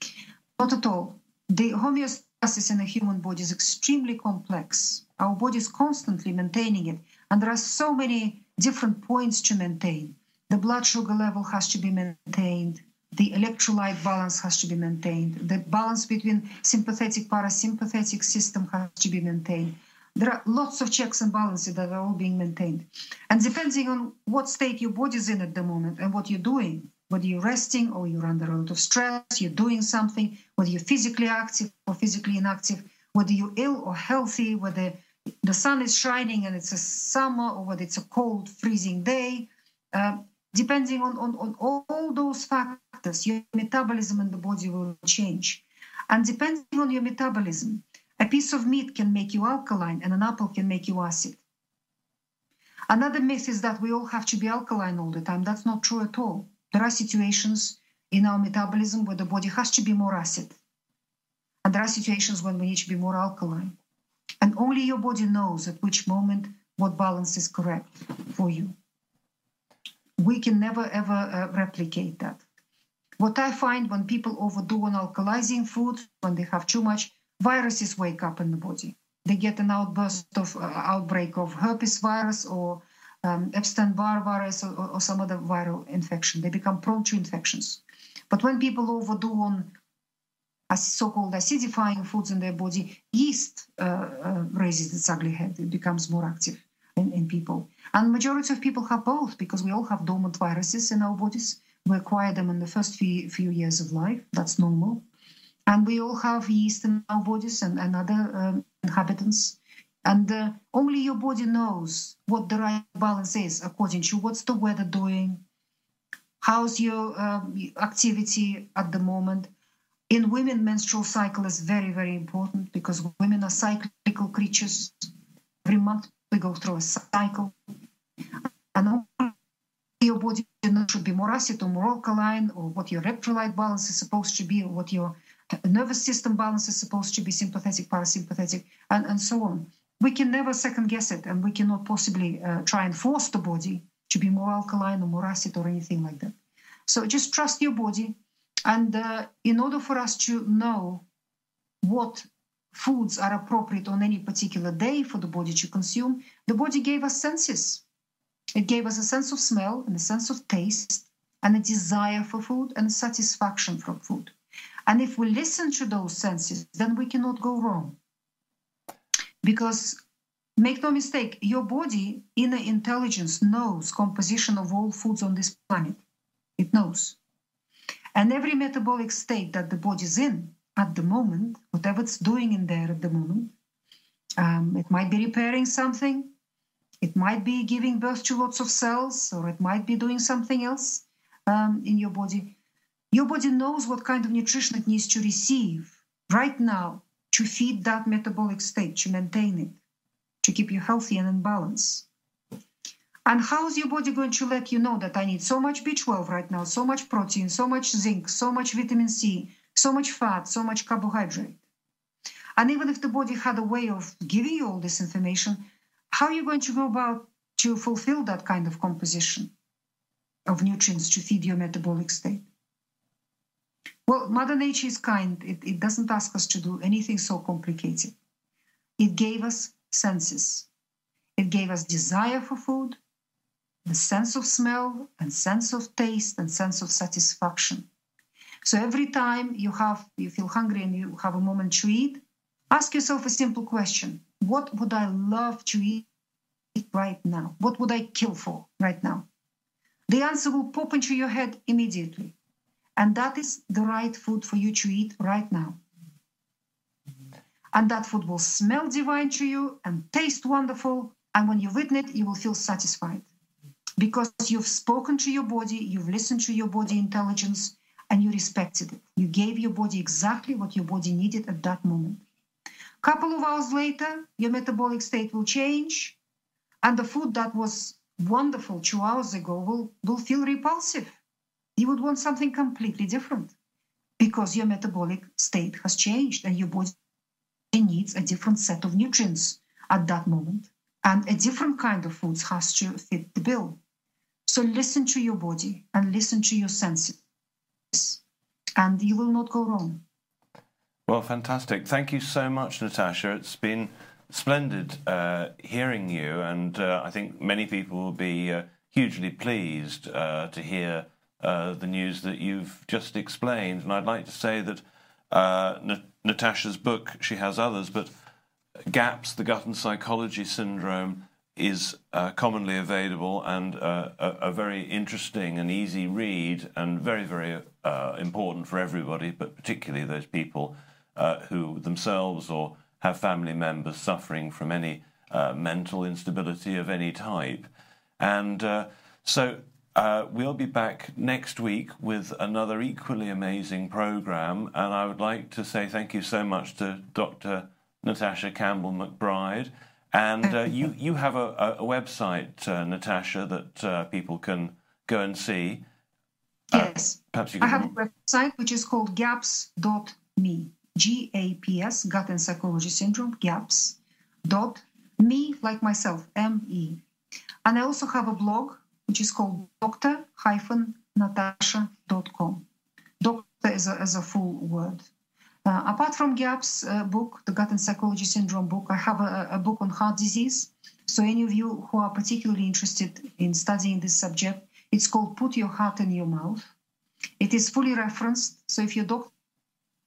Not at all. The homeostasis in the human body is extremely complex. Our body is constantly maintaining it, and there are so many different points to maintain. The blood sugar level has to be maintained, the electrolyte balance has to be maintained, the balance between sympathetic parasympathetic system has to be maintained there are lots of checks and balances that are all being maintained. And depending on what state your body's in at the moment and what you're doing, whether you're resting or you're under a lot of stress, you're doing something, whether you're physically active or physically inactive, whether you're ill or healthy, whether the sun is shining and it's a summer or whether it's a cold, freezing day, uh, depending on, on, on all those factors, your metabolism in the body will change. And depending on your metabolism, a piece of meat can make you alkaline and an apple can make you acid. Another myth is that we all have to be alkaline all the time. That's not true at all. There are situations in our metabolism where the body has to be more acid. And there are situations when we need to be more alkaline. And only your body knows at which moment what balance is correct for you. We can never ever uh, replicate that. What I find when people overdo on alkalizing food, when they have too much, viruses wake up in the body. They get an outburst of uh, outbreak of herpes virus or um, Epstein-Barr virus or, or, some other viral infection. They become prone to infections. But when people overdo on so-called acidifying foods in their body, yeast uh, uh, raises its ugly head. It becomes more active in, in people. And majority of people have both because we all have dormant viruses in our bodies. We acquire them in the first few, few years of life. That's normal. And we all have yeast in our bodies and, and other um, inhabitants. And uh, only your body knows what the right balance is according to what's the weather doing, how's your um, activity at the moment. In women, menstrual cycle is very, very important because women are cyclical creatures. Every month we go through a cycle. And your body should be more acid or more alkaline, or what your electrolyte balance is supposed to be, or what your nervous system balance is supposed to be sympathetic, parasympathetic, and, and so on. We can never second guess it, and we cannot possibly uh, try and force the body to be more alkaline or more acid or anything like that. So just trust your body. And uh, in order for us to know what foods are appropriate on any particular day for the body to consume, the body gave us senses. It gave us a sense of smell and a sense of taste and a desire for food and satisfaction from food. And if we listen to those senses, then we cannot go wrong. Because make no mistake, your body, inner intelligence, knows composition of all foods on this planet. It knows. And every metabolic state that the body is in at the moment, whatever it's doing in there at the moment, um, it might be repairing something, it might be giving birth to lots of cells, or it might be doing something else um, in your body. Your body knows what kind of nutrition it needs to receive right now to feed that metabolic state, to maintain it, to keep you healthy and in balance. And how is your body going to let you know that I need so much B12 right now, so much protein, so much zinc, so much vitamin C, so much fat, so much carbohydrate? And even if the body had a way of giving you all this information, how are you going to go about to fulfill that kind of composition of nutrients to feed your metabolic state? Well, Mother Nature is kind. It, it doesn't ask us to do anything so complicated. It gave us senses. It gave us desire for food, the sense of smell and sense of taste and sense of satisfaction. So every time you have you feel hungry and you have a moment to eat, ask yourself a simple question: What would I love to eat right now? What would I kill for right now? The answer will pop into your head immediately. And that is the right food for you to eat right now. And that food will smell divine to you and taste wonderful. And when you've eaten it, you will feel satisfied because you've spoken to your body, you've listened to your body intelligence, and you respected it. You gave your body exactly what your body needed at that moment. A couple of hours later, your metabolic state will change, and the food that was wonderful two hours ago will, will feel repulsive. You would want something completely different because your metabolic state has changed and your body needs a different set of nutrients at that moment. And a different kind of foods has to fit the bill. So listen to your body and listen to your senses, and you will not go wrong. Well, fantastic. Thank you so much, Natasha. It's been splendid uh, hearing you, and uh, I think many people will be uh, hugely pleased uh, to hear uh, the news that you've just explained. And I'd like to say that uh, Natasha's book, she has others, but GAPS, the Gut and Psychology Syndrome, is uh, commonly available and uh, a, a, very interesting and easy read, and very, very uh, important for everybody, but particularly those people who themselves or have family members suffering from any mental instability of any type. And uh, we'll be back next week with another equally amazing program. And I would like to say thank you so much to Dr. Natasha Campbell McBride. And uh, you, you have a, a website, uh, Natasha, that uh, people can go and see. Uh, yes. perhaps you can... I have a website which is called gaps.me. G A P S, Gut and Psychology Syndrome, GAPS. Dot me, like myself, M E. And I also have a blog which is called dr-natasha.com. Doctor is a, is a full word. Uh, apart from GAPS uh, book, the Gut and Psychology Syndrome book, I have a, a, book on heart disease. So any of you who are particularly interested in studying this subject, it's called Put Your Heart in Your Mouth. It is fully referenced. So if your doctor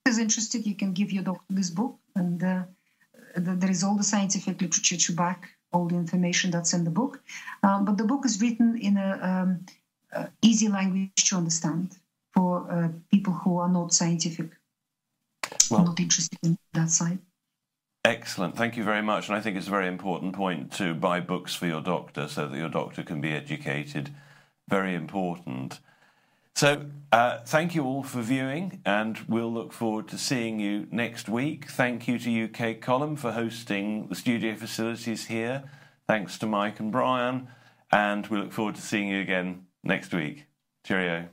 is interested, you can give your doctor this book, and uh, there is all the scientific literature to back all the information that's in the book. Um, but the book is written in a um, uh, easy language to understand for uh, people who are not scientific well, not interested in that side. Excellent. Thank you very much. And I think it's a very important point to buy books for your doctor so that your doctor can be educated. Very important. So, uh, thank you all for viewing, and we'll look forward to seeing you next week. Thank you to UK Column for hosting the studio facilities here. Thanks to Mike and Brian, and we look forward to seeing you again next week. Cheerio.